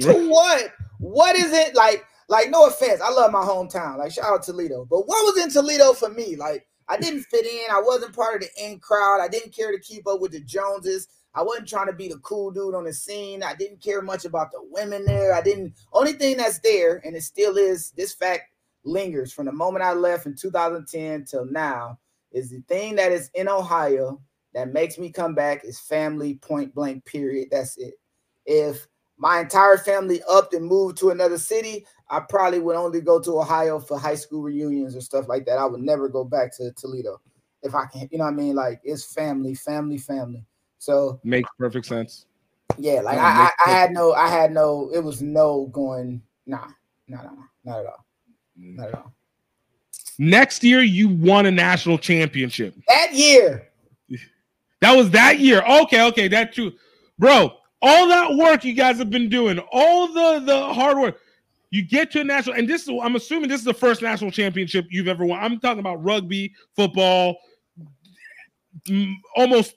To what? What is it like? Like, no offense, I love my hometown. Like, shout out Toledo. But what was in Toledo for me? Like, I didn't fit in. I wasn't part of the in crowd. I didn't care to keep up with the Joneses. I wasn't trying to be the cool dude on the scene. I didn't care much about the women there. I didn't. Only thing that's there, and it still is, this fact lingers from the moment I left in 2010 till now, is the thing that is in Ohio that makes me come back is family. Point blank. Period. That's it. If my entire family upped and moved to another city, I probably would only go to Ohio for high school reunions or stuff like that. I would never go back to Toledo if I can. You know what I mean? Like it's family, family, family. So Makes perfect sense. yeah, like I, I, I had no, I had no. It was no going. Nah, nah, nah, no, not at all, not at all. Next year, you won a national championship. That year, That was that year. Okay, okay, that's true, bro. All that work you guys have been doing, all the the hard work. You get to a national, and this is I'm assuming this is the first national championship you've ever won. I'm talking about rugby, football, mm, almost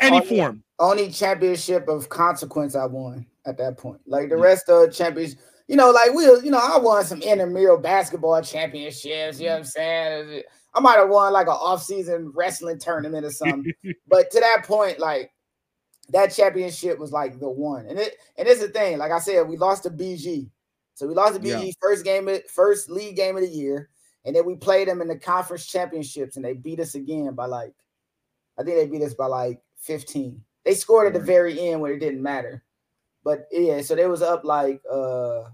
any yeah. form. only championship of consequence I won at that point. Like the Yeah. rest of the champions, you know, like we, you know, I won some intramural basketball championships. You know what I'm saying? I might have won like an off-season wrestling tournament or something. but to that point, like that championship was like the one. And it and it's the thing, like I said, we lost to BG. So we lost to BG Yeah. first game, of, first league game of the year, and then we played them in the conference championships, and they beat us again by like, I think they beat us by like 15. They scored at the mm-hmm. very end when it didn't matter. But yeah, so they was up like uh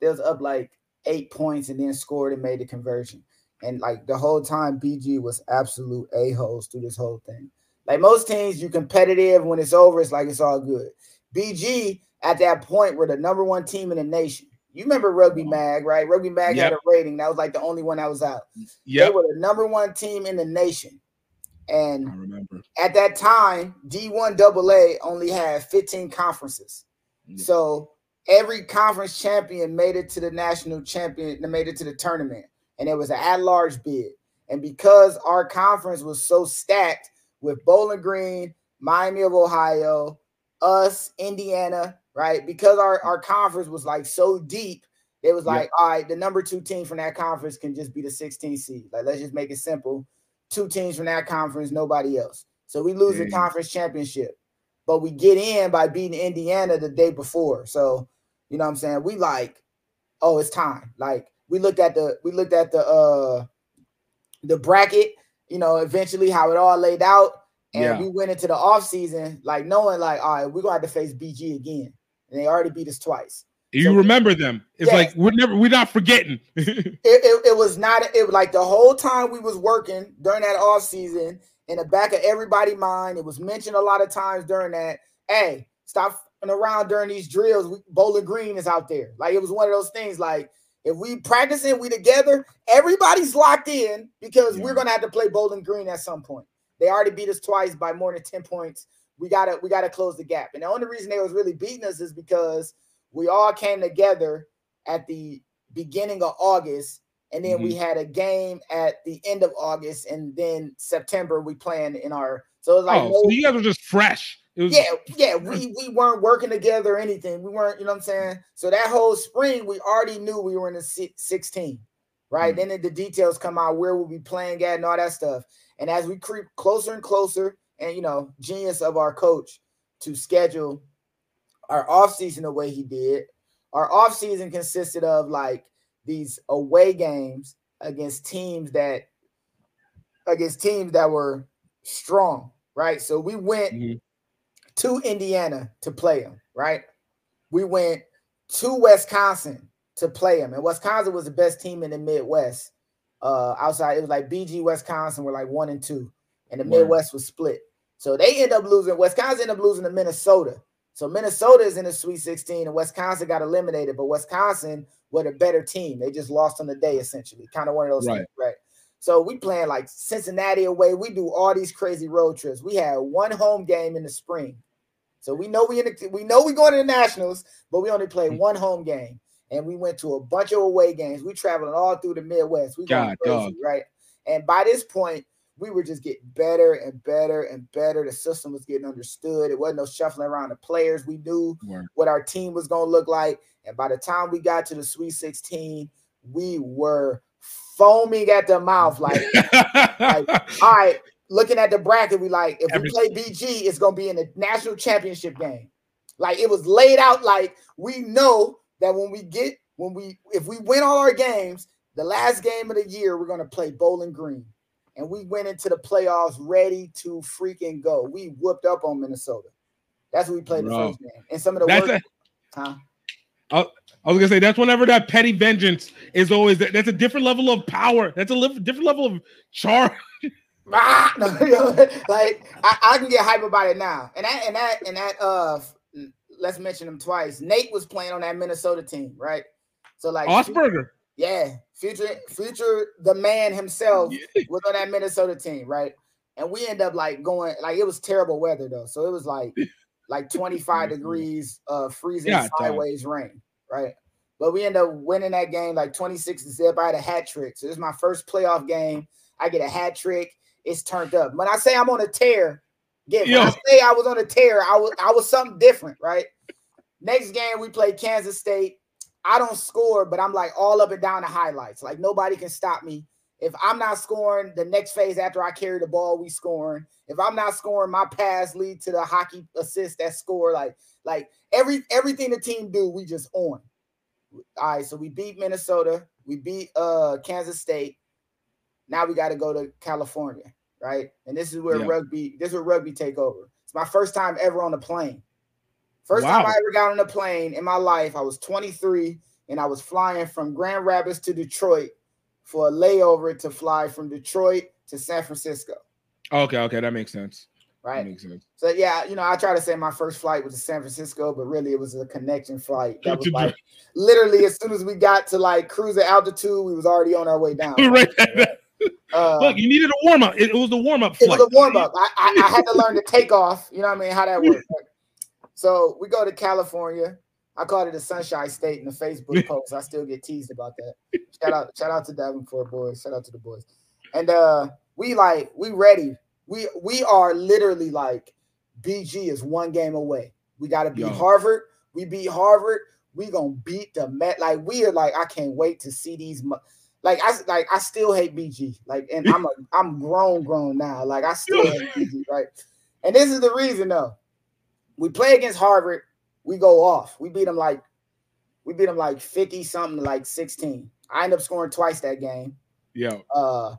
they was up like eight points and then scored and made the conversion. And like the whole time, BG was absolute a-holes through this whole thing. Like most teams, you competitive when it's over, it's like it's all good. BG at that point were the number one team in the nation. You remember Rugby Mag, right? Rugby Mag had a rating. That was like the only one that was out. They were the number one team in the nation. And I remember. at that time, D1 AA only had 15 conferences. Yeah. So every conference champion made it to the national champion, they made it to the tournament. And it was an at-large bid. And because our conference was so stacked with Bowling Green, Miami of Ohio, us, Indiana, right? Because our, our conference was like so deep, it was Yeah. like, all right, the number two team from that conference can just be the 16 seed. Like, let's just make it simple two teams from that conference, nobody else. So we lose the conference championship, but we get in by beating Indiana the day before. So you know what I'm saying? We like, oh, it's time. Like we looked at the we looked at the uh the bracket, you know, eventually how it all laid out. And Yeah. we went into the offseason like knowing like, all right, we're gonna have to face BG again. And they already beat us twice. You So- remember them. It's Yes. like we're never we're not forgetting. it, it, it was not it like the whole time we was working during that off season in the back of everybody's mind. It was mentioned a lot of times during that hey stop around during these drills. We, bowling green is out there. Like it was one of those things like if we practicing we together everybody's locked in because Yeah. we're gonna have to play bowling green at some point. They already beat us twice by more than 10 points. We gotta we gotta close the gap. And the only reason they was really beating us is because we all came together at the beginning of August, and then we had a game at the end of August, and then September we planned in our. So it was like, oh, no, so you guys were just fresh. It was, yeah, yeah, we we weren't working together or anything. We weren't, you know what I'm saying. So that whole spring, we already knew we were in the 16, right? Mhm. Then the details come out where we'll be playing at and all that stuff. And as we creep closer and closer, and you know, genius of our coach to schedule our off season the way he did. Our off season consisted of like these away games against teams that against teams that were strong, right? So we went Mhm. to Indiana to play them, right? We went to Wisconsin to play them, and Wisconsin was the best team in the Midwest. Uh, outside, it was like BG Wisconsin were like one and two, and the Word. Midwest was split. So they end up losing. Wisconsin ended up losing to Minnesota. So Minnesota is in the Sweet 16, and Wisconsin got eliminated. But Wisconsin were a better team. They just lost on the day, essentially. Kind of one of those Right. things, right? So we playing like Cincinnati away. We do all these crazy road trips. We had one home game in the spring. So we know we in the, we know we going to the Nationals, but we only played mm. one home game. And we went to a bunch of away games. We traveling all through the Midwest. We God, crazy, dog. right? And by this point, we were just getting better and better and better. The system was getting understood. It wasn't no shuffling around the players. We knew Word. what our team was going to look like. And by the time we got to the Sweet 16, we were foaming at the mouth. Like, all right, looking at the bracket, we like, if Every- we play BG, it's going to be in the national championship game. Like, it was laid out like we know that when we get, when we, if we win all our games, the last game of the year, we're going to play Bowling Green. And we went into the playoffs ready to freaking go. We whooped up on Minnesota. That's what we played the first game. And some of the That's worst, a, huh? I was gonna say that's whenever that petty vengeance is always that's a different level of power. That's a li- different level of charm. Ah, no, like I, I can get hype about it now. And that and that and that uh let's mention him twice. Nate was playing on that Minnesota team, right? So like Augspurger. Yeah, future future the man himself was on that Minnesota team, right? And we end up like going like it was terrible weather though. So it was like like 25 degrees uh freezing dog. sideways rain, right? But we end up winning that game like 26 to zip. I had a hat trick. So this is my first playoff game. I get a hat trick. It's turned up. When I say I'm on a tear, get when I say I was on a tear, I was I was something different, right? Next game we play Kansas State. I don't score, but I'm like all up and down the highlights. Like nobody can stop me. If I'm not scoring, the next phase after I carry the ball, we scoring. If I'm not scoring, my pass lead to the hockey assist that score. Like, like every everything the team do, we just on. All right, so we beat Minnesota, we beat uh Kansas State. Now we got to go to California, right? And this is where Yeah. rugby, this is where rugby take over. It's my first time ever on a plane. First time I ever got on a plane in my life. I was 23 and I was flying from Grand Rapids to Detroit for a layover to fly from Detroit to San Francisco, Okay, okay, that makes sense. That right? makes sense. So yeah, you know, I try to say my first flight was to San Francisco, but really it was a connection flight. That was like literally as soon as we got to like cruising altitude, we was already on our way down. right. Uh, Look, you needed a warm up. It, it was the warm up it was a warm up. I, I, I had to learn to take off. You know what I mean? How that works. Like, so we go to California. I called it a Sunshine State in the Facebook post. I still get teased about that. Shout out, shout out to Davenport boys. Shout out to the boys. And uh we like we ready. We we are literally like BG is one game away. We got to beat Yo. Harvard. We beat Harvard. We gonna beat the Met. Like we are like I can't wait to see these. Mo- like I like I still hate BG. Like and I'm a I'm grown grown now. Like I still hate BG. Right. And this is the reason though. We play against Harvard. We go off. We beat them like we beat them like 50 something like 16. I end up scoring twice that game Yeah. uh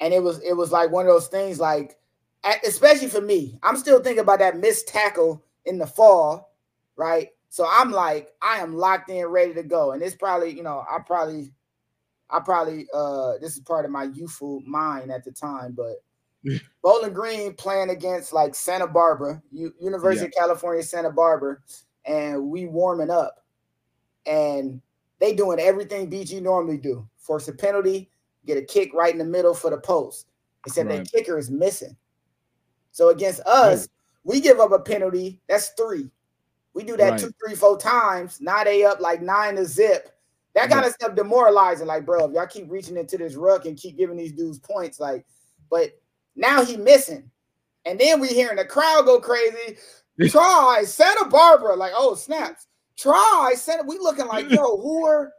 and it was it was like one of those things like especially for me i'm still thinking about that missed tackle in the fall right so i'm like i am locked in ready to go and it's probably you know i probably i probably uh this is part of my youthful mind at the time but bowling green playing against like santa barbara U- university of california santa barbara and we warming up and they doing everything bg normally do force a penalty get a kick right in the middle for the post. Except Right. that kicker is missing. So against us, we give up a penalty. That's three. We do that Right. two, three, four times. Now they up like nine to zip. That kind of stuff demoralizing. Like, bro, if y'all keep reaching into this ruck and keep giving these dudes points, like, but now he missing. And then we hearing the crowd go crazy. Try Santa Barbara. Like, oh, snaps. Try Santa. We looking like, yo, who are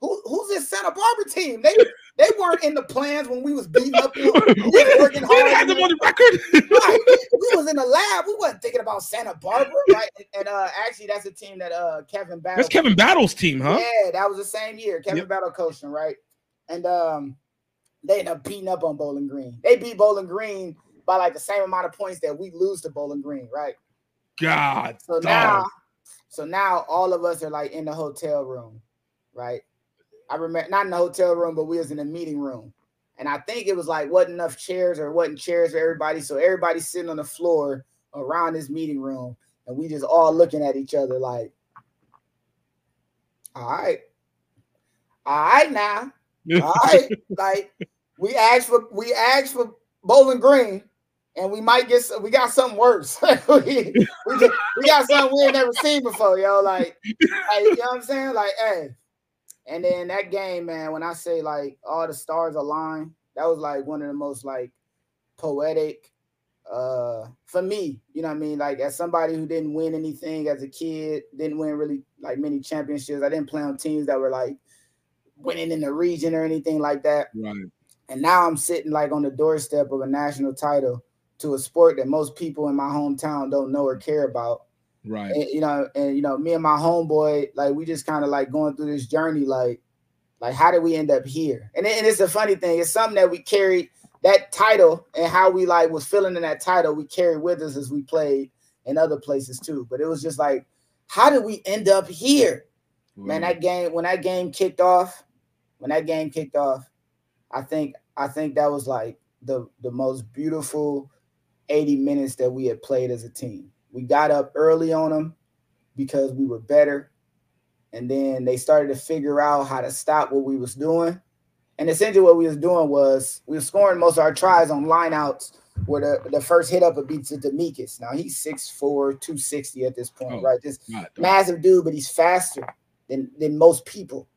who, who's this Santa Barbara team? They they weren't in the plans when we was beating up. we We was working didn't have them on the record. Right. We, we was in the lab. We wasn't thinking about Santa Barbara, right? And, and, uh, actually, that's a team that uh Kevin Battle. That's Kevin Battle's team, huh? Yeah, that was the same year. Kevin Yep. Battle coaching, right? And um, they end up beating up on Bowling Green. They beat Bowling Green by like the same amount of points that we lose to Bowling Green, right? God. So dog. now, so now all of us are like in the hotel room, right? I remember not in the hotel room, but we was in the meeting room. And I think it was like wasn't enough chairs or wasn't chairs for everybody. So everybody's sitting on the floor around this meeting room, and we just all looking at each other like, all right, all right now, all right, like we asked for we asked for Bowling Green, and we might get we got something worse. we, we, just, we got something we ain't never seen before, yo. Like, like, you know what I'm saying? Like, hey. And then that game, man, when I say like all the stars aligned, that was like one of the most like poetic uh for me, you know what I mean? Like as somebody who didn't win anything as a kid, didn't win really like many championships. I didn't play on teams that were like winning in the region or anything like that. Right. And now I'm sitting like on the doorstep of a national title to a sport that most people in my hometown don't know or care about. Right. And, you know, and you know, me and my homeboy, like we just kind of like going through this journey, like, like how did we end up here? And, and it's a funny thing. It's something that we carried that title and how we like was feeling in that title. We carried with us as we played in other places too. But it was just like, how did we end up here? Man, that game when that game kicked off, when that game kicked off, I think I think that was like the the most beautiful 80 minutes that we had played as a team. We got up early on them because we were better. And then they started to figure out how to stop what we was doing. And essentially what we was doing was we were scoring most of our tries on lineouts where the, the first hit up would be to Demecus. Now he's 6'4, 260 at this point, Oh, right? This massive dude, but he's faster than, than most people.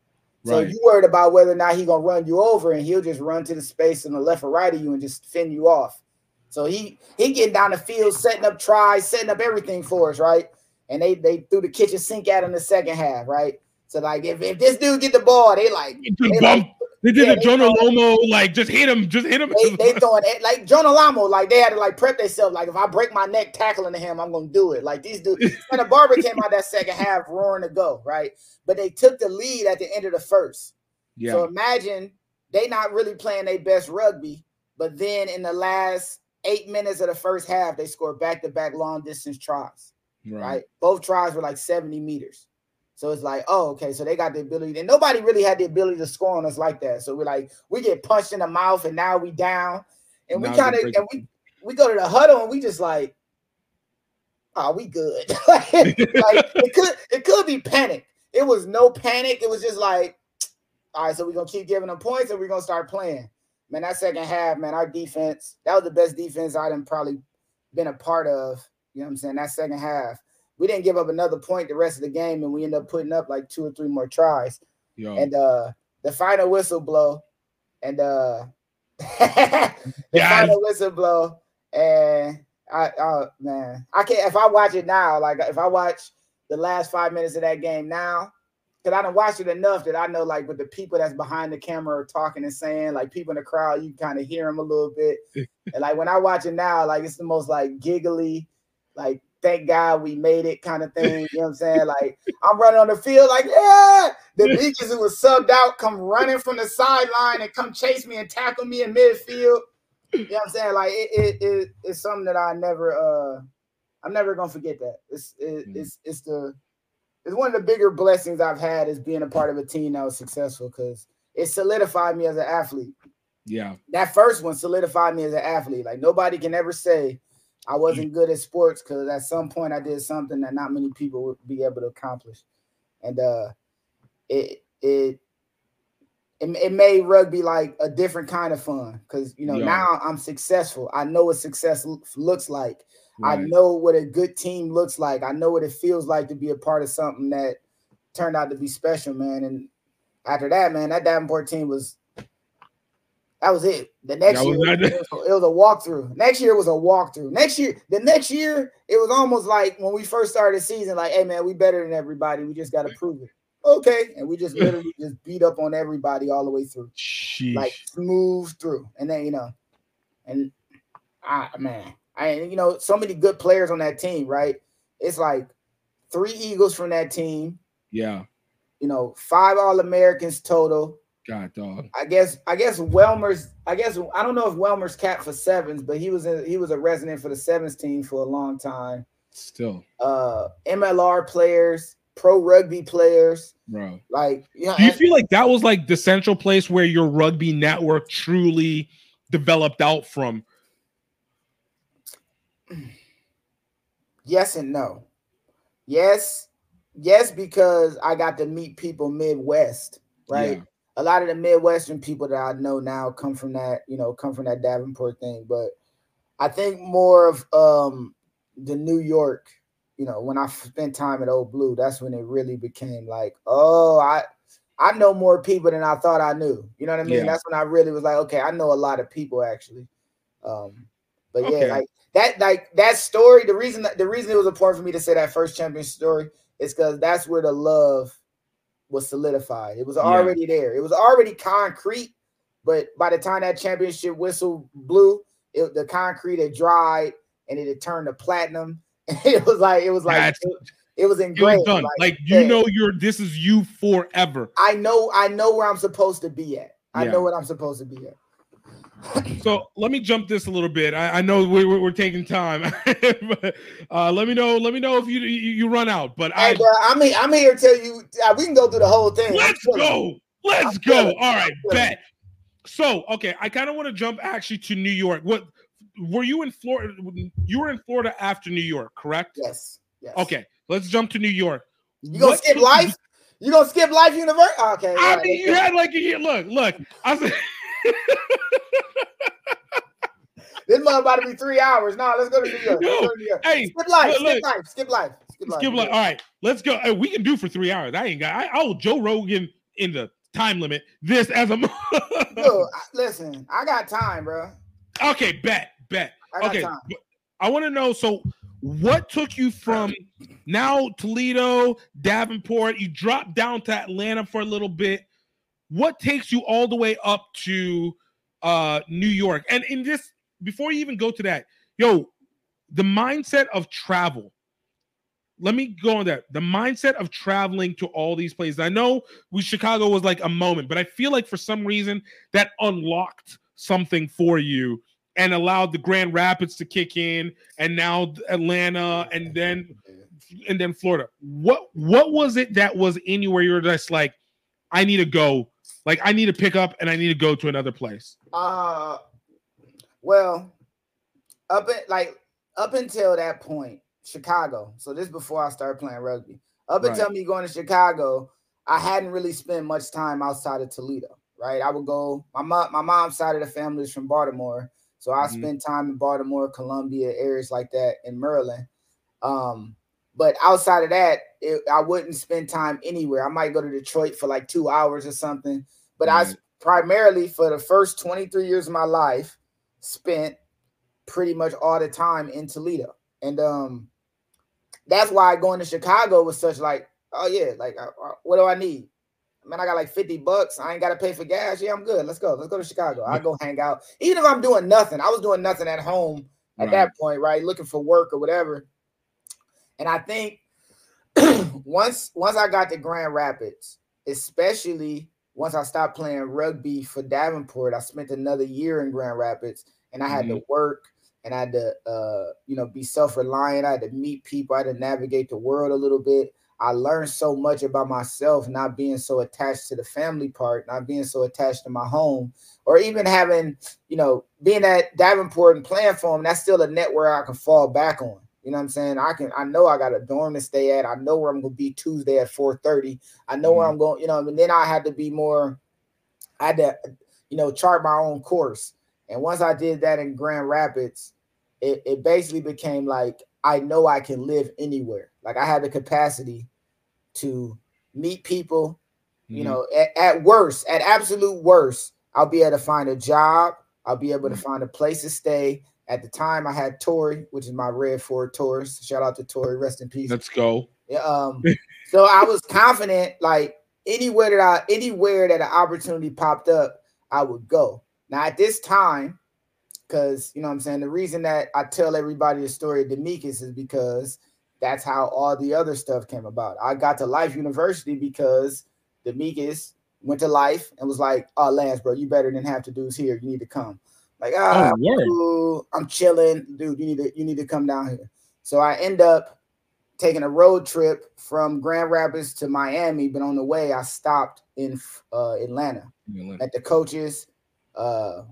So Right. you worried about whether or not he gonna run you over, and he'll just run to the space on the left or right of you and just fend you off. So he he getting down the field, setting up tries, setting up everything for us, right? And they they threw the kitchen sink at him the second half, right? So like if, if this dude get the ball, they like they like They did yeah, a they Jonah Lomu, like just hit him, just hit him. they, they throwing it like Jonah Lomu, like they had to like prep themselves. Like if I break my neck tackling him, I'm gonna do it. Like these dudes, and the barber came out that second half roaring to go, right? But they took the lead at the end of the first. yeah, So imagine they not really playing their best rugby, but then in the last eight minutes of the first half, they scored back to back long distance tries. Right. Both tries were like 70 meters. So it's like, oh, okay. So they got the ability, and nobody really had the ability to score on us like that. So we're like, we get punched in the mouth, and now we down. And we kind of and we we go to the huddle and we just like, oh, we good. like, like, it could it could be panic. It was no panic. It was just like, all right, so we're gonna keep giving them points and we're gonna start playing. Man, that second half, man, our defense, that was the best defense I'd have probably been a part of. You know what I'm saying? That second half. We didn't give up another point the rest of the game, and we ended up putting up like two or three more tries. Yo, And uh the final whistle blow, and uh the Yes. final whistle blow, and I oh man, I can't if I watch it now, like if I watch the last five minutes of that game now, because I don't watch it enough that I know like with the people that's behind the camera are talking and saying, like people in the crowd, you kind of hear them a little bit. and like when I watch it now, like it's the most like giggly, like thank God we made it kind of thing. You know what I'm saying? Like I'm running on the field, like, yeah. The Beacons who was subbed out come running from the sideline and come chase me and tackle me in midfield. You know what I'm saying? Like it, it, it it's something that I never uh I'm never gonna forget that. It's it, Mm. it's it's the it's one of the bigger blessings I've had is being a part of a team that was successful because it solidified me as an athlete. yeah, That first one solidified me as an athlete. Like nobody can ever say I wasn't good at sports because at some point I did something that not many people would be able to accomplish. And uh it it it, it made rugby like a different kind of fun because you know Yeah. now I'm successful. I know what success looks like. I know what a good team looks like. I know what it feels like to be a part of something that turned out to be special, man. And after that, man, that Davenport team was that was it. The next year, it was, it was a walkthrough. Next year was a walkthrough. Next year, the next year, it was almost like when we first started the season, like, hey man, we better than everybody. We just got to prove it. Okay, and we just literally just beat up on everybody all the way through Sheesh. like smooth through. And then you know, and I man, I you know, so many good players on that team, right? It's like three Eagles from that team, yeah, you know, five All Americans total. God, dog. I guess I guess Welmer's I guess I don't know if Welmer's capped for sevens, but he was a, he was a resident for the sevens team for a long time. Still, Uh MLR players, pro rugby players, bro. like you know, Do you feel like that was like the central place where your rugby network truly developed out from? Yes and no. Yes, yes, because I got to meet people Midwest, right? Yeah. A lot of the Midwestern people that I know now come from that, you know, come from that Davenport thing. But I think more of um the New York, you know, when I spent time at Old Blue, that's when it really became like, oh, I I know more people than I thought I knew. You know what I mean? Yeah. That's when I really was like, okay, I know a lot of people actually. Um, but Okay. yeah, like that, like that story. The reason that the reason it was important for me to say that first champion story is because that's where the love was solidified. It was Yeah. already there. It was already concrete. But by the time that championship whistle blew, it, the concrete had dried and it had turned to platinum. it was like it was like it, it was It was engraved. done. Like, you yeah. know, you're this is you forever. I know I know where I'm supposed to be at. I Yeah. know what I'm supposed to be at. So let me jump this a little bit. I, I know we're, we're, we're taking time, but uh, let me know. Let me know if you you, you run out. But Hey, I bro, I'm here, I'm here to tell you uh, we can go through the whole thing. Let's go. Let's I'm go. All right, bet. So okay, I kind of want to jump actually to New York. What were you in Florida? You were in Florida after New York, correct? Yes. Yes. Okay, let's jump to New York. You gonna What skip life? You gonna skip life university? Okay. I right, mean, you had like a year. Look, look. I said, this month about to be three hours. No, let's go to New York. Yo, to New York. hey, Skip life, look, skip look. life, skip life, skip life. skip like, all right, let's go. Hey, we can do for three hours. I ain't got. I, I will Joe Rogan in the time limit. This as a. Dude, listen, I got time, bro. okay, bet, bet. I got Okay, time. I want to know. So, what took you from now Toledo, Davenport? You dropped down to Atlanta for a little bit. What takes you all the way up to uh New York? And in this, before you even go to that, yo, the mindset of travel. Let me go on that. The mindset of traveling to all these places. I know we Chicago was like a moment, but I feel like for some reason that unlocked something for you and allowed the Grand Rapids to kick in, and now Atlanta, and then and then Florida. What what was it that was in you where you were just like, I need to go, like I need to pick up and I need to go to another place. Uh, well, up at like up until that point, Chicago. So this before I started playing rugby. Up Right. until me going to Chicago, I hadn't really spent much time outside of Toledo. Right, I would go. My mom, my mom's side of the family is from Baltimore, so I Mhm. spent time in Baltimore, Columbia, areas like that in Maryland. Um, but outside of that, it, I wouldn't spend time anywhere. I might go to Detroit for like two hours or something. But I primarily for the first 23 years of my life spent pretty much all the time in Toledo. And um that's why going to Chicago was such like, oh yeah, like uh, uh, what do I need? Man, I got like 50 bucks. I ain't got to pay for gas. Yeah, I'm good. Let's go. Let's go to Chicago. I go hang out. Even if I'm doing nothing, I was doing nothing at home at Right. that point, right? Looking for work or whatever. And I think once once I got to Grand Rapids, especially once I stopped playing rugby for Davenport, I spent another year in Grand Rapids and I had to work and I had to uh, you know be self-reliant. I had to meet people, I had to navigate the world a little bit. I learned so much about myself, not being so attached to the family part, not being so attached to my home, or even having, you know, being at Davenport and playing for them. That's still a net where I can fall back on. You know what I'm saying? I can I know I got a dorm to stay at. I know where I'm gonna be Tuesday at 4:30. I know where I'm going, you know, and then I had to be more, I had to, you know, chart my own course. And once I did that in Grand Rapids, it, it basically became like I know I can live anywhere. Like I had the capacity to meet people, you Mhm. know, at, at worst, at absolute worst, I'll be able to find a job. I'll be able to find a place to stay. At the time, I had Tory, which is my red Ford Taurus. Shout out to Tory, rest in peace. let's go. Yeah, um, so I was confident, like anywhere that I anywhere that an opportunity popped up, I would go. Now at this time, because you know what I'm saying, the reason that I tell everybody the story of Demecus is because that's how all the other stuff came about. I got to Life University because Demecus went to Life and was like, "Oh, Lance, bro, you better than half the dudes here. You need to come." Like, ah, Oh, word. cool. I'm chilling, dude. You need to you need to come down here. So I end up taking a road trip from Grand Rapids to Miami, but on the way I stopped in uh, Atlanta at the coaches. Uh,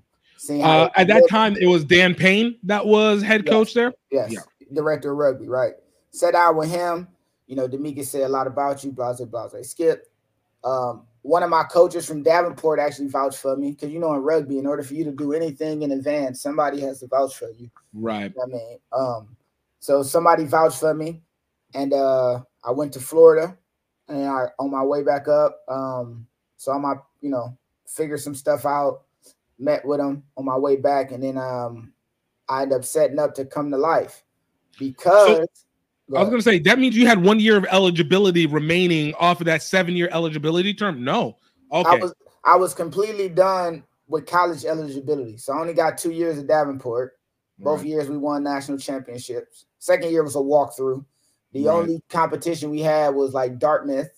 Uh, at that time, it was Dan Payne that was head Yes. coach there. yes, yeah. director of rugby, right? Sat down with him. You know, Demetrius said a lot about you, blah blah blah. blah. Skip. Um, one of my coaches from Davenport actually vouched for me because you know in rugby, in order for you to do anything in advance, somebody has to vouch for you. Right. I mean, um, so somebody vouched for me, and uh, I went to Florida, and I on my way back up, um, saw my you know figure some stuff out, met with them on my way back, and then um, I ended up setting up to come to life because. I was going to say that means you had one year of eligibility remaining off of that seven year eligibility term. No, okay. I was I was completely done with college eligibility, so I only got two years at Davenport. Both Right. years we won national championships. Second year was a walkthrough. The Right. only competition we had was like Dartmouth,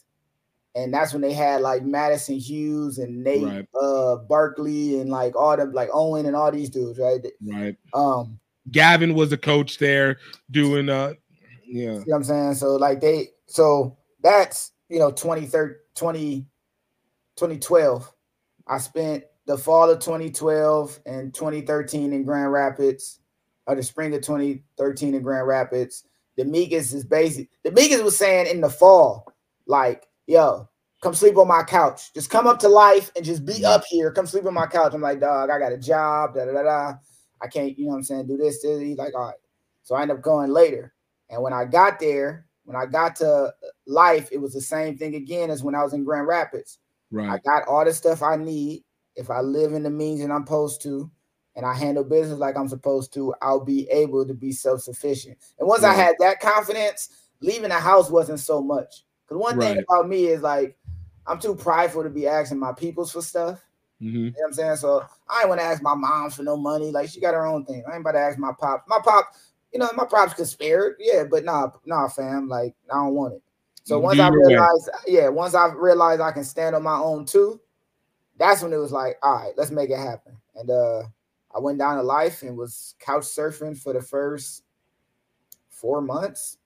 and that's when they had like Madison Hughes and Nate Right. uh Barkley and like all them like Owen and all these dudes, right? Right. Um, Gavin was a coach there doing uh yeah. You know what I'm saying? So like they so that's you know 2013 20 2012. I spent the fall of 2012 and 2013 in Grand Rapids, or the spring of 2013 in Grand Rapids. Demecus is basic. Demecus was saying in the fall, like, yo, come sleep on my couch. Just come up to life and just be up here. Come sleep on my couch. I'm like, dog, I got a job, da da da da. I can't, you know what I'm saying, do this, this. He's like, all right. So I end up going later. And when I got there, when I got to life, it was the same thing again as when I was in Grand Rapids. Right. I got all the stuff I need. If I live in the means that I'm supposed to, and I handle business like I'm supposed to, I'll be able to be self-sufficient. And once I had that confidence, leaving the house wasn't so much. Because one thing about me is like I'm too prideful to be asking my peoples for stuff. hmm You know what I'm saying? So I ain't want to ask my mom for no money. Like she got her own thing. I ain't about to ask my pop. My pop, you know, my props could spare it. Yeah, but nah, nah, fam. Like I don't want it. So once do I realized, yeah, once I realized I can stand on my own too, that's when it was like, all right, let's make it happen. And uh I went down to life and was couch surfing for the first four months.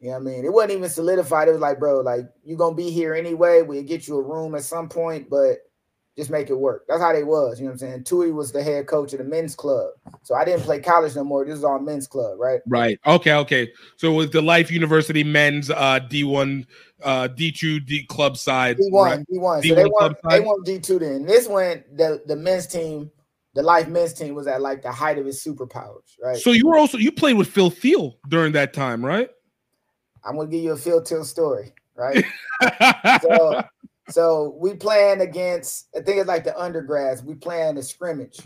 You know what I mean? It wasn't even solidified. It was like, bro, like you're gonna be here anyway. We'll get you a room at some point, but just make it work. That's how they was. You know what I'm saying? Tui was the head coach of the men's club. So I didn't play college no more. This is all men's club, right? Right. Okay. Okay. So with the Life University men's uh D1 uh D2 D club side. D one, right? D one. So D1 they won. They won D two. Then this one, the the men's team, the life men's team was at like the height of its superpowers, right? So you were also you played with Phil Thiel during that time, right? I'm gonna give you a Phil Thiel story, right? so so we playing against I think it's like the undergrads. We playing a scrimmage,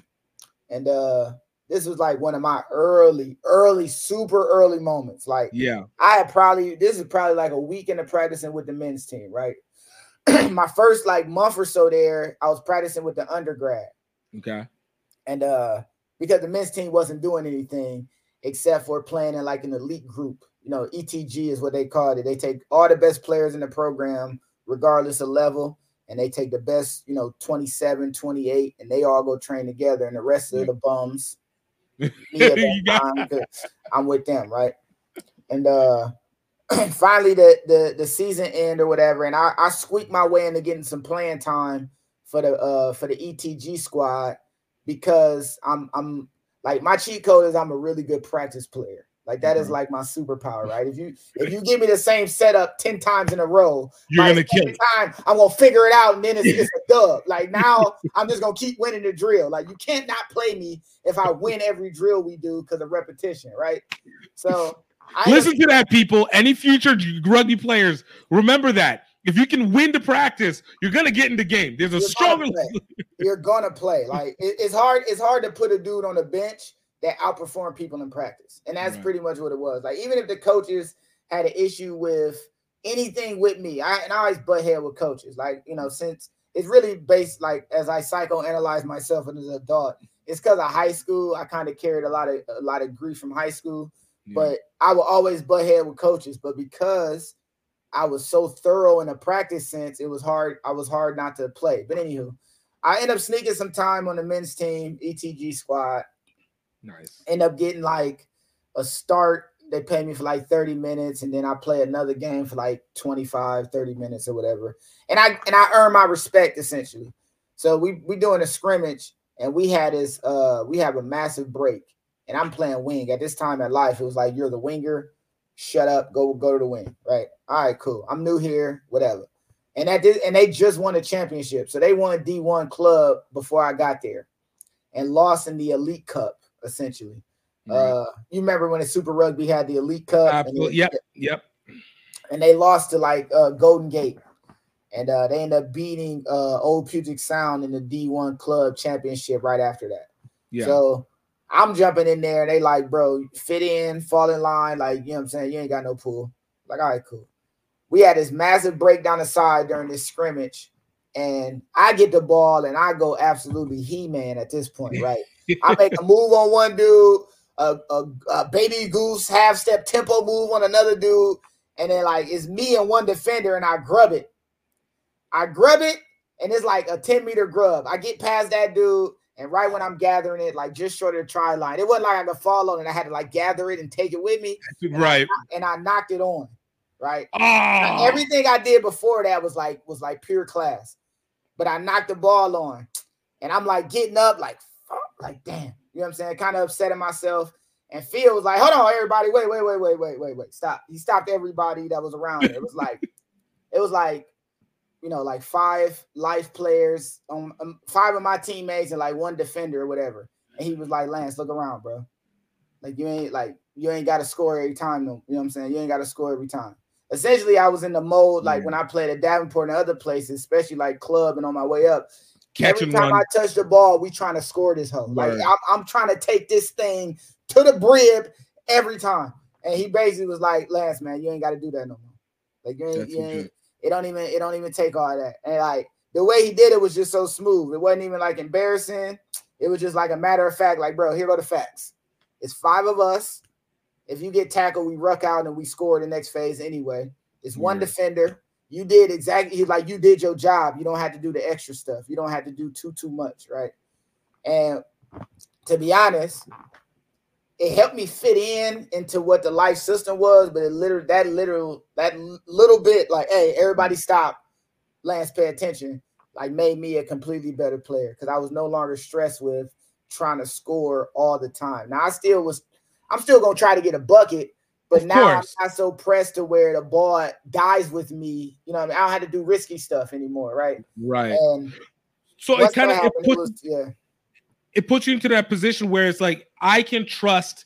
and uh this was like one of my early, early, super early moments. Like yeah. I had probably this is probably like a weekend of practicing with the men's team, right? my first like month or so there, I was practicing with the undergrad, Okay. and uh because the men's team wasn't doing anything except for playing in like an elite group. You know, ETG is what they called it. They take all the best players in the program, regardless of level, and they take the best, you know, 27, 28, and they all go train together, and the rest of the bums. me at that You got- I'm with them, right? And uh finally the the the season end or whatever, and I, I squeaked my way into getting some playing time for the uh for the ETG squad because I'm I'm like my cheat code is I'm a really good practice player. Like that is Mhm. like my superpower, right? If you if you give me the same setup 10 times in a row, You're gonna kill time I'm gonna figure it out and then it's, it's a dub. Like now I'm just gonna keep winning the drill. Like you can't not play me if I win every drill we do because of repetition, right? So I Listen to that, people. Any future rugby players, remember that. If you can win the practice, you're gonna get in the game. There's a You're stronger. gonna. You're gonna play. Like it- it's hard. It's hard to put a dude on the bench that outperform people in practice, and that's Right. pretty much what it was. Like even if the coaches had an issue with anything with me, I and I always butt head with coaches. Like you know, since it's really based like as I psychoanalyze myself as an adult, it's because of high school. I kind of carried a lot of a lot of grief from high school but I will always butt head with coaches. But because I was so thorough in a practice sense, it was hard. I was hard not to play. But anywho, I end up sneaking some time on the men's team, ETG squad. Nice. End up getting like a start. They pay me for like 30 minutes, and then I play another game for like 25, 30 minutes or whatever. And I and I earn my respect essentially. So we we doing a scrimmage, and we had this uh we have a massive break and I'm playing wing at this time in life. It was like you're the winger, shut up, go go to the wing, right? All right, cool. I'm new here, whatever. and that did, and they just won a championship. So they won D1 club before I got there, and lost in the Elite Cup essentially. Right. Uh, you remember when the Super Rugby had the Elite Cup? and Absolutely. they- Yep. Yep. and they lost to like uh, Golden Gate, and uh, they ended up beating uh, Old Puget Sound in the D1 Club Championship right after that. Yeah. So I'm jumping in there, and they like, bro, fit in, fall in line, like you know what I'm saying. You ain't got no pool. Like, all right, cool. We had this massive break down the side during this scrimmage, and I get the ball, and I go absolutely he-man at this point, right? I make a move on one dude, a, a, a baby goose half step tempo move on another dude, and then like it's me and one defender, and I grub it. I grub it, and it's like a 10 meter grub. I get past that dude, and right when I'm gathering it, like just short of the try line, it wasn't like I could fall on it. I had to like gather it and take it with me, right. and I knocked it on. Right. Oh, Everything I did before that was like was like pure class, but I knocked the ball on, and I'm like getting up, like like damn, you know what I'm saying? Kind of upsetting myself. And Phil was like, "Hold on, everybody, wait, wait, wait, wait, wait, wait, wait, stop." He stopped everybody that was around. It was like, it was like, you know, like five life players, um, um, five of my teammates, and like one defender or whatever. And he was like, "Lance, look around, bro. Like you ain't like you ain't got to score every time, though. You know what I'm saying? You ain't got to score every time." essentially I was in the mode like Yeah. when I played at Davenport and other places, especially like club and on my way up. Catch Every time run. I touch the ball, we trying to score this hoe. Like I'm, I'm trying to take this thing to the brib every time. And he basically was like, Lance, man, you ain't got to do that no more. Like you ain't, you ain't it don't even it don't even take all that. And like the way he did it was just so smooth. It wasn't even like embarrassing. It was just like a matter of fact, like, bro, here are the facts. It's five of us. If you get tackled, we ruck out and we score the next phase anyway. It's one Yeah. defender. You did exactly like you did your job. You don't have to do the extra stuff. You don't have to do too too much, right? And to be honest, it helped me fit in into what the life system was, but it literally that literal that little bit like, hey, everybody stop, Lance, pay attention, like made me a completely better player because I was no longer stressed with trying to score all the time. Now I still was, I'm still gonna try to get a bucket, but Of now course. I'm not so pressed to where the ball dies with me. You know, I mean, I don't have to do risky stuff anymore, right? right. And So it kind of it puts was yeah. it puts you into that position where it's like I can trust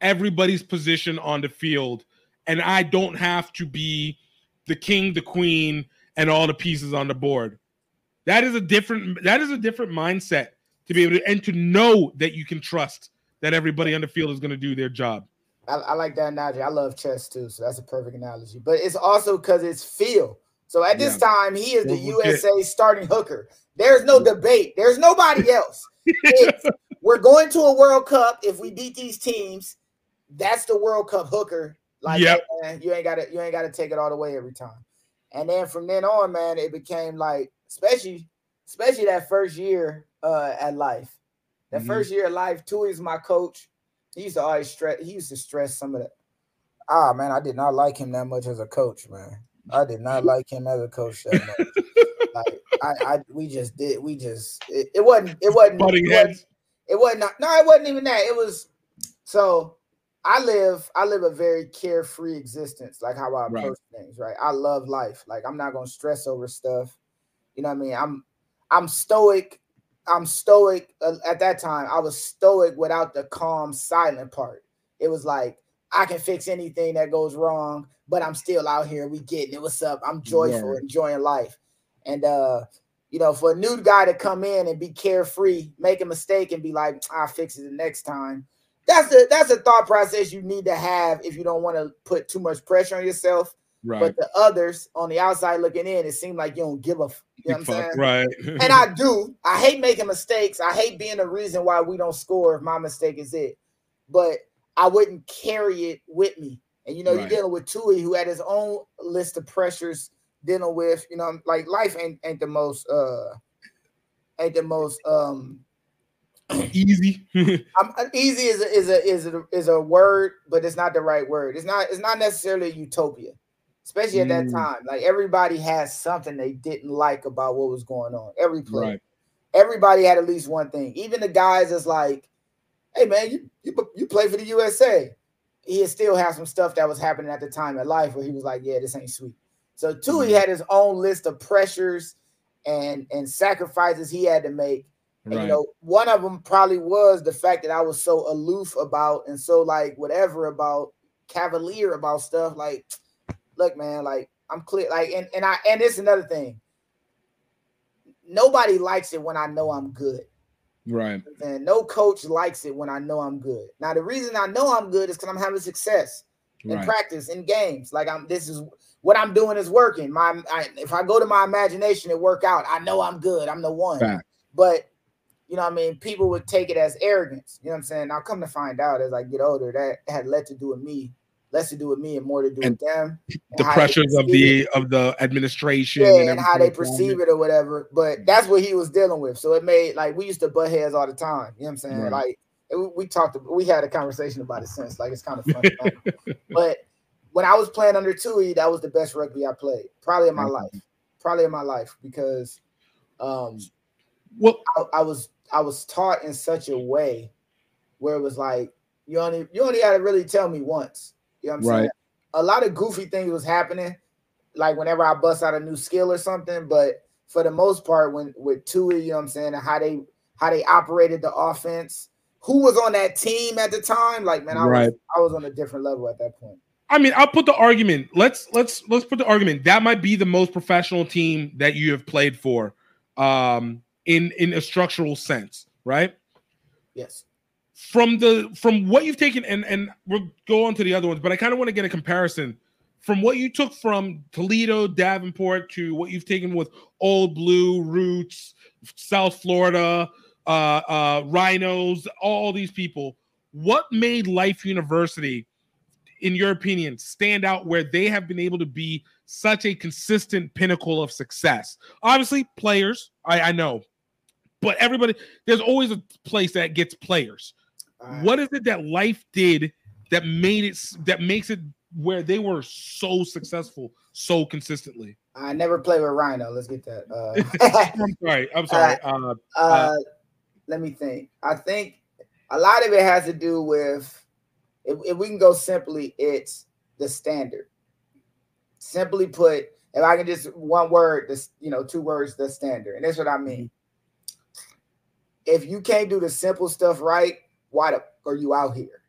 everybody's position on the field, and I don't have to be the king, the queen, and all the pieces on the board. That is a different that is a different mindset to be able to and to know that you can trust that everybody on the field is going to do their job. I, I like that analogy. I love chess too, so that's a perfect analogy. But it's also because it's Phil. So at this time, he is the Well. USA starting hooker. There's no debate. There's nobody else. It's, we're going to a World Cup. If we beat these teams, that's the World Cup hooker. Like, Yep. hey, man, you ain't got to you ain't got to take it all the way every time. And then from then on, man, it became like, especially especially that first year uh, at Life. That Mhm. first year at Life, Tui is my coach. He used to always stress. He used to stress some of that. Ah, man, I did not like him that much as a coach, man. I did not like him as a coach that much. like I, I, we just did. We just. It, it wasn't. It wasn't. It wasn't, it wasn't. No, it wasn't even that. It was. So, I live. I live a very carefree existence, like how I Right. approach things. Right. I love life. Like I'm not gonna stress over stuff. You know what I mean? I'm. I'm stoic. I'm stoic. Uh, at that time, I was stoic without the calm, silent part. It was like I can fix anything that goes wrong, but I'm still out here. We getting it. What's up? I'm joyful, Word. enjoying life. And uh, you know, for a new guy to come in and be carefree, make a mistake and be like, I'll fix it the next time. That's the that's a thought process you need to have if you don't want to put too much pressure on yourself. Right. But the others on the outside looking in, it seemed like you don't give a f- you know what I'm saying? Fuck, right. and I do. I hate making mistakes. I hate being the reason why we don't score if my mistake is it. But I wouldn't carry it with me. And you know, you're dealing with Tui, who had his own list of pressures dealing with. You know, like life ain't ain't the most uh ain't the most um Easy. I'm, uh, easy is a, is a is a is a word, but it's not the right word. It's not it's not necessarily a utopia, especially at that Mm. time. Like everybody has something they didn't like about what was going on. Every player right. everybody had at least one thing. Even the guys that's like, hey man, you you, you play for the USA. He still have some stuff that was happening at the time in life where he was like, yeah, this ain't sweet. So Tui had his own list of pressures and and sacrifices he had to make. And, Right. you know, one of them probably was the fact that I was so aloof about and so like whatever about cavalier about stuff. Like, look, man, like I'm clear. Like, and and I and it's another thing. Nobody likes it when I know I'm good. right. And no coach likes it when I know I'm good. Now, the reason I know I'm good is because I'm having success in Right. practice in games. Like I'm this is what I'm doing is working. My I, if I go to my imagination and work out, I know I'm good. I'm the one. Fact. But you know, what I mean, people would take it as arrogance. You know what I'm saying? Now, come to find out as I get older, that had led to do with me, less to do with me, and more to do And with them. The pressures of perceive it. the of the administration yeah, and how they perceive it or whatever. But that's what he was dealing with. So it made like we used to butt heads all the time. You know what I'm saying? Right. Like we talked, we had a conversation about it since. Like it's kind of funny. but when I was playing under Tui, that was the best rugby I played, probably in my life, probably in my life because um, Well, I, I was I was taught in such a way where it was like you only you only had to really tell me once. You know what I'm Right. saying? A lot of goofy things was happening, like whenever I bust out a new skill or something. But for the most part, when with Tui, you know what I'm saying, and how they how they operated the offense, who was on that team at the time? Like, man, I Right. was I was on a different level at that point. I mean, I'll put the argument. Let's let's let's put the argument. That might be the most professional team that you have played for, um, in in a structural sense, right? Yes. From the from what you've taken, and and we'll go on to the other ones, but I kind of want to get a comparison from what you took from Toledo, Davenport to what you've taken with Old Blue, Roots, South Florida, uh, uh, Rhinos, all these people. What made Life University? in your opinion, stand out where they have been able to be such a consistent pinnacle of success? Obviously, players, I, I know, but everybody, there's always a place that gets players. Right. What is it that life did that made it that makes it where they were so successful so consistently? I never played with Rhino. Let's get that. Uh, I'm sorry. I'm sorry. Uh, uh, let me think. I think a lot of it has to do with if, if we can go simply, it's the standard. Simply put, if I can just one word, this you know, two words, the standard, and that's what I mean. If you can't do the simple stuff right, why the are you out here?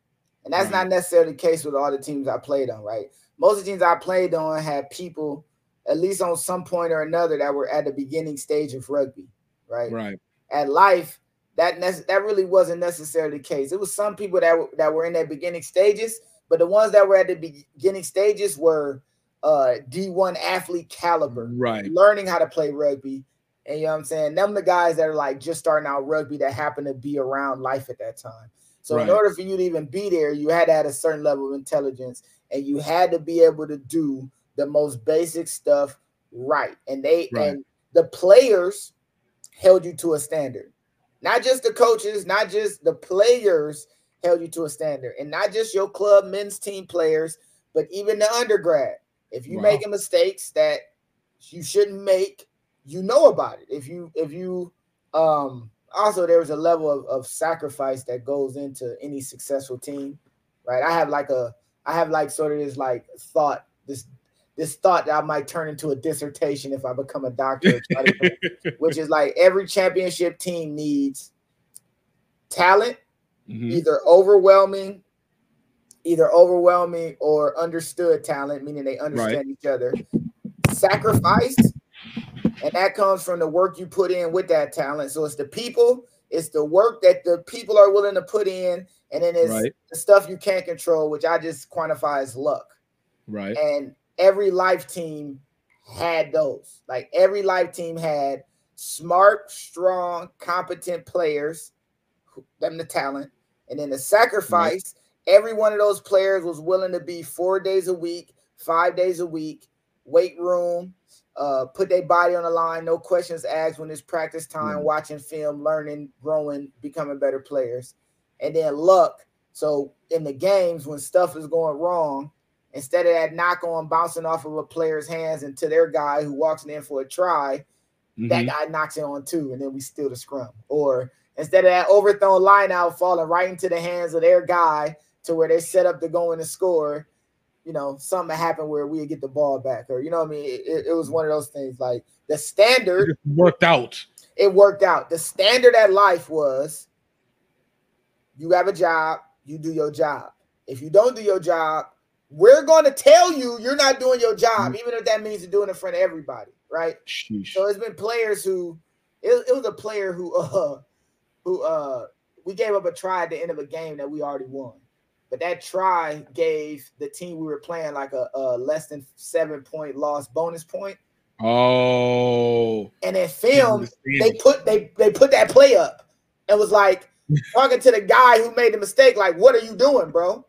And that's Right. not necessarily the case with all the teams I played on, right? Most of the teams I played on had people, at least on some point or another, that were at the beginning stage of rugby, right? right. at life that nece- that really wasn't necessarily the case. It was some people that were, that were in their beginning stages, but the ones that were at the beginning stages were uh D1 athlete caliber, Right. learning how to play rugby. And you know what I'm saying? Them the guys that are like just starting out rugby that happen to be around life at that time. So in order for you to even be there, you had to have a certain level of intelligence and you had to be able to do the most basic stuff right. And they Right. and the players held you to a standard. Not just the coaches, not just the players held you to a standard, and not just your club men's team players, but even the undergrad. If you Wow. making mistakes that you shouldn't make, you know about it. If you if you um also there is a level of, of sacrifice that goes into any successful team, right? I have like a I have like sort of this like thought, this this thought that I might turn into a dissertation if I become a doctor, or try to- which is like every championship team needs talent, Mhm. either overwhelming, either overwhelming or understood talent, meaning they understand each other, sacrifice, and that comes from the work you put in with that talent. So it's the people, it's the work that the people are willing to put in, and then it's Right. the stuff you can't control, which I just quantify as luck Right. and every life team had those. Like every life team had smart, strong, competent players, them the talent, and then the sacrifice. Every one of those players was willing to be four days a week, five days a week, weight room, uh, put their body on the line, no questions asked when it's practice time, Mhm. watching film, learning, growing, becoming better players, and then luck. So in the games when stuff is going wrong, instead of that knock on bouncing off of a player's hands into their guy who walks in for a try, that Mhm. guy knocks it on two, and then we steal the scrum. Or instead of that overthrown line out falling right into the hands of their guy to where they set up to go in and score, you know, something happened where we get the ball back, or you know, what I mean, it, it was one of those things. Like the standard, It worked out. it worked out. The standard at life was you have a job, you do your job. If you don't do your job, we're going to tell you you're not doing your job, even if that means you're doing it in front of everybody, right? Sheesh. So it's been players who it, it was a player who uh who uh we gave up a try at the end of a game that we already won. But that try gave the team we were playing like a, a less than seven point loss bonus point. Oh, And in film, they put they they put that play up and was like talking to the guy who made the mistake, like, what are you doing, bro?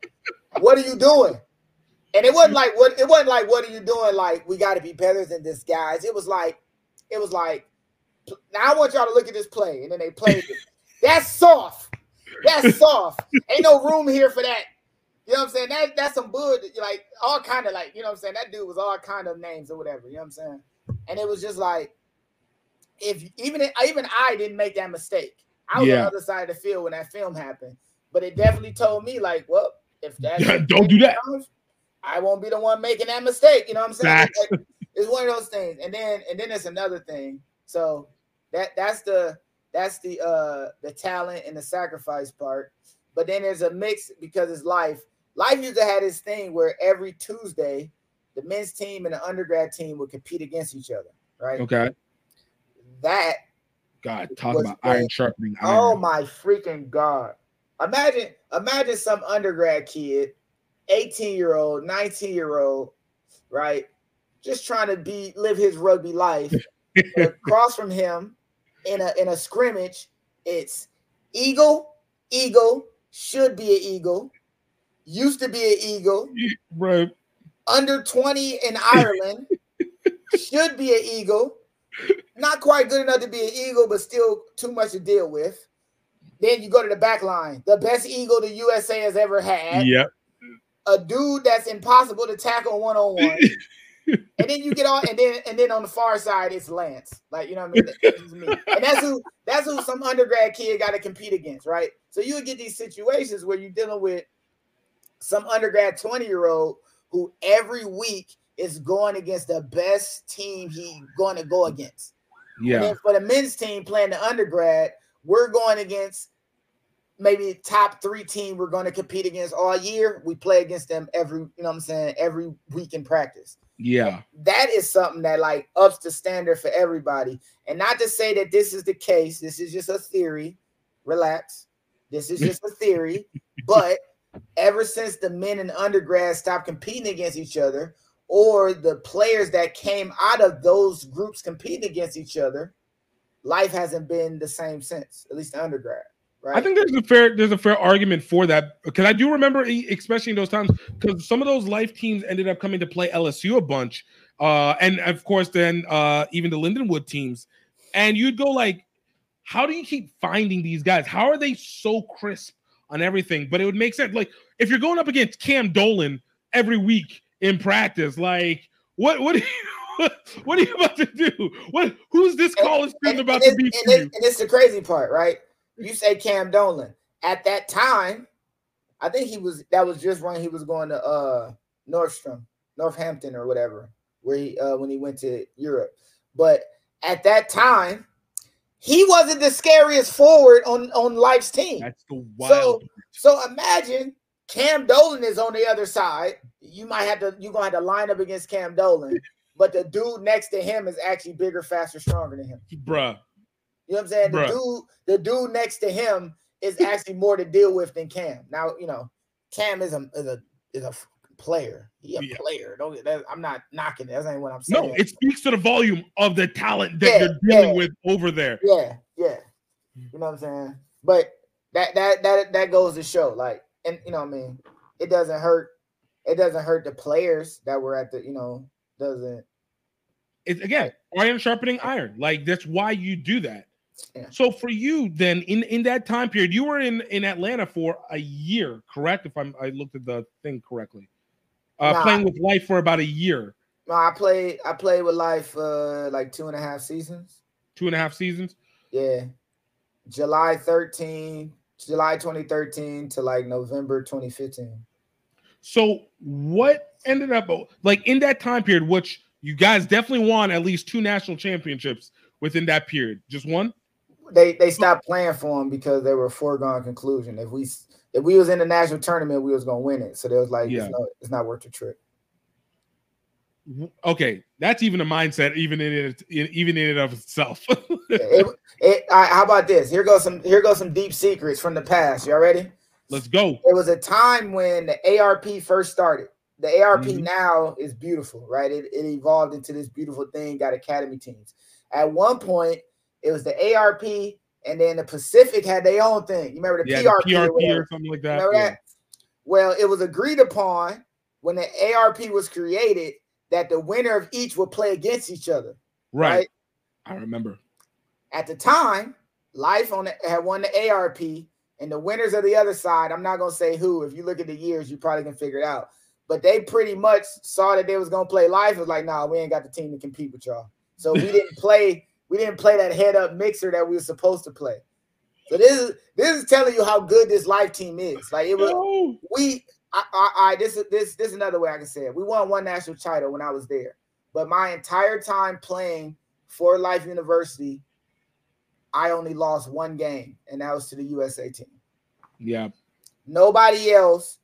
What are you doing? And it wasn't like what it wasn't like, what are you doing? Like, we got to be better than this, guys. It was like, it was like, now I want y'all to look at this play, and then they played it. That's soft. That's soft. Ain't no room here for that. You know what I'm saying? That that's some bull, like all kind of like, you know what I'm saying? That dude was all kind of names or whatever. You know what I'm saying? And it was just like, if even if, even I didn't make that mistake. I was on the other side of the field when that film happened. But it definitely told me, like, well, if that Don't do that. I won't be the one making that mistake. You know what I'm saying? Like, it's one of those things. And then and then there's another thing. So that that's the that's the uh the talent and the sacrifice part. But then there's a mix because it's life. Life used to have this thing where every Tuesday the men's team and the undergrad team would compete against each other, right? okay. That God, talk about iron sharpening Oh my freaking god! Imagine, imagine some undergrad kid, eighteen year old, nineteen year old, right, just trying to be live his rugby life. across from him, in a in a scrimmage, it's eagle, eagle, should be an eagle, used to be an eagle, Right. under 20 in Ireland, should be an eagle. Not quite good enough to be an eagle, but still too much to deal with. Then you go to the back line, the best eagle the USA has ever had. Yep. A dude that's impossible to tackle one on one. And then you get on, and then and then on the far side it's Lance. Like you know what I mean? And that's who that's who some undergrad kid got to compete against, right? So you would get these situations where you're dealing with some undergrad 20 year old who every week is going against the best team he going to go against. Yeah. for the men's team playing the undergrad, we're going against maybe top three team we're going to compete against all year. We play against them every, you know what I'm saying, every week in practice. Yeah. That is something that like ups the standard for everybody. And not to say that this is the case, this is just a theory. Relax. This is just a theory. but ever since the men and undergrads stopped competing against each other, or the players that came out of those groups competing against each other, life hasn't been the same since, at least undergrad. Right. I think there's a fair there's a fair argument for that because I do remember, especially in those times, because some of those life teams ended up coming to play LSU a bunch, uh, and of course then uh, even the Lindenwood teams, and you'd go like, how do you keep finding these guys? How are they so crisp on everything? But it would make sense, like if you're going up against Cam Dolan every week in practice, like what what are you, what are you about to do? What who's this college student about to and, be and, for and, you? and it's the crazy part, right? You say Cam Dolan. At that time, I think he was that was just when he was going to uh Nordstrom, Northampton or whatever, where he uh when he went to Europe. But at that time, he wasn't the scariest forward on on Life's team. That's the So wild. so so imagine Cam Dolan is on the other side. You might have to you're gonna have to line up against Cam Dolan, but the dude next to him is actually bigger, faster, stronger than him. bruh. You know what I'm saying? The Bruh. dude, the dude next to him is actually more to deal with than Cam. Now, you know, Cam is a is a is a player. He a Yeah. player. Don't get that. I'm not knocking it. That ain't what I'm saying. No, it speaks to the volume of the talent that Yeah, you're dealing yeah. with over there. yeah, yeah. You know what I'm saying? But that that that that goes to show, like, and you know what I mean, it doesn't hurt. It doesn't hurt the players that were at the, you know, doesn't It's again iron sharpening iron. Like that's why you do that. Yeah. So for you, then in in that time period, you were in in Atlanta for a year, correct? If I'm I looked at the thing correctly, uh, Nah. playing with life for about a year, no, I played I played with life uh like two and a half seasons. two and a half seasons. Yeah. July 13, July 2013 to like November 2015. So what ended up like in that time period, which you guys definitely won at least two national championships within that period. Just one? They they stopped playing for them because they were a foregone conclusion. If we if we was in the national tournament, we was gonna win it. So they was like, Yeah. it's, not, it's not worth the trip. Okay, that's even a mindset, even in it, even in and of itself. it, it, how about this? Here goes some here goes some deep secrets from the past. Y'all ready? Let's go. It was a time when the ARP first started. The ARP Mhm. now is beautiful, right? It, it evolved into this beautiful thing, got academy teams. At one point, it was the ARP, and then the Pacific had their own thing. You remember the Yeah, the PRP, or or something like that. Remember Yeah. that? Well, it was agreed upon when the ARP was created that the winner of each would play against each other. Right. right? I remember. At the time, Life on the, had won the ARP, and the winners of the other side. I'm not gonna say who. If you look at the years, you probably can figure it out. But they pretty much saw that they was gonna play Life. It was like, nah, we ain't got the team to compete with y'all. So we didn't play. We didn't play that head up mixer that we were supposed to play. So this is this is telling you how good this Life team is. Like it was we I, I, I this is this this is another way I can say it. We won one national title when I was there, but my entire time playing for Life University, I only lost one game, and that was to the USA team. Yeah. Nobody else,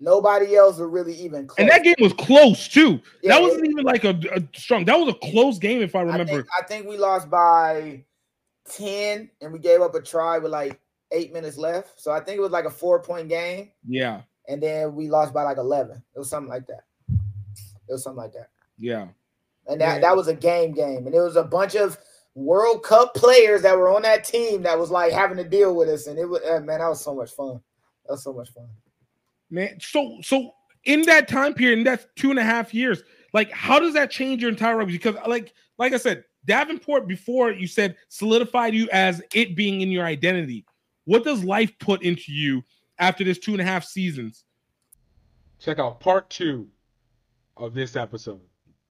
nobody else were really even close. And that game was close too. Yeah, that wasn't even like a, a strong. That was a close game, if I I remember. think, I think we lost by ten, and we gave up a try with like eight minutes left. So I think it was like a four point game. yeah. and then we lost by like 11 it was something like that it was something like that Yeah. and that, Yeah. that was a game game and it was a bunch of world cup players that were on that team that was like having to deal with us and it was uh, man that was so much fun that was so much fun Man. So so in that time period, in that two and a half years, like how does that change your entire rugby? Because like like I said, Davenport before you said solidified you as it being in your identity. What does life put into you after this two and a half seasons? Check out part two of this episode.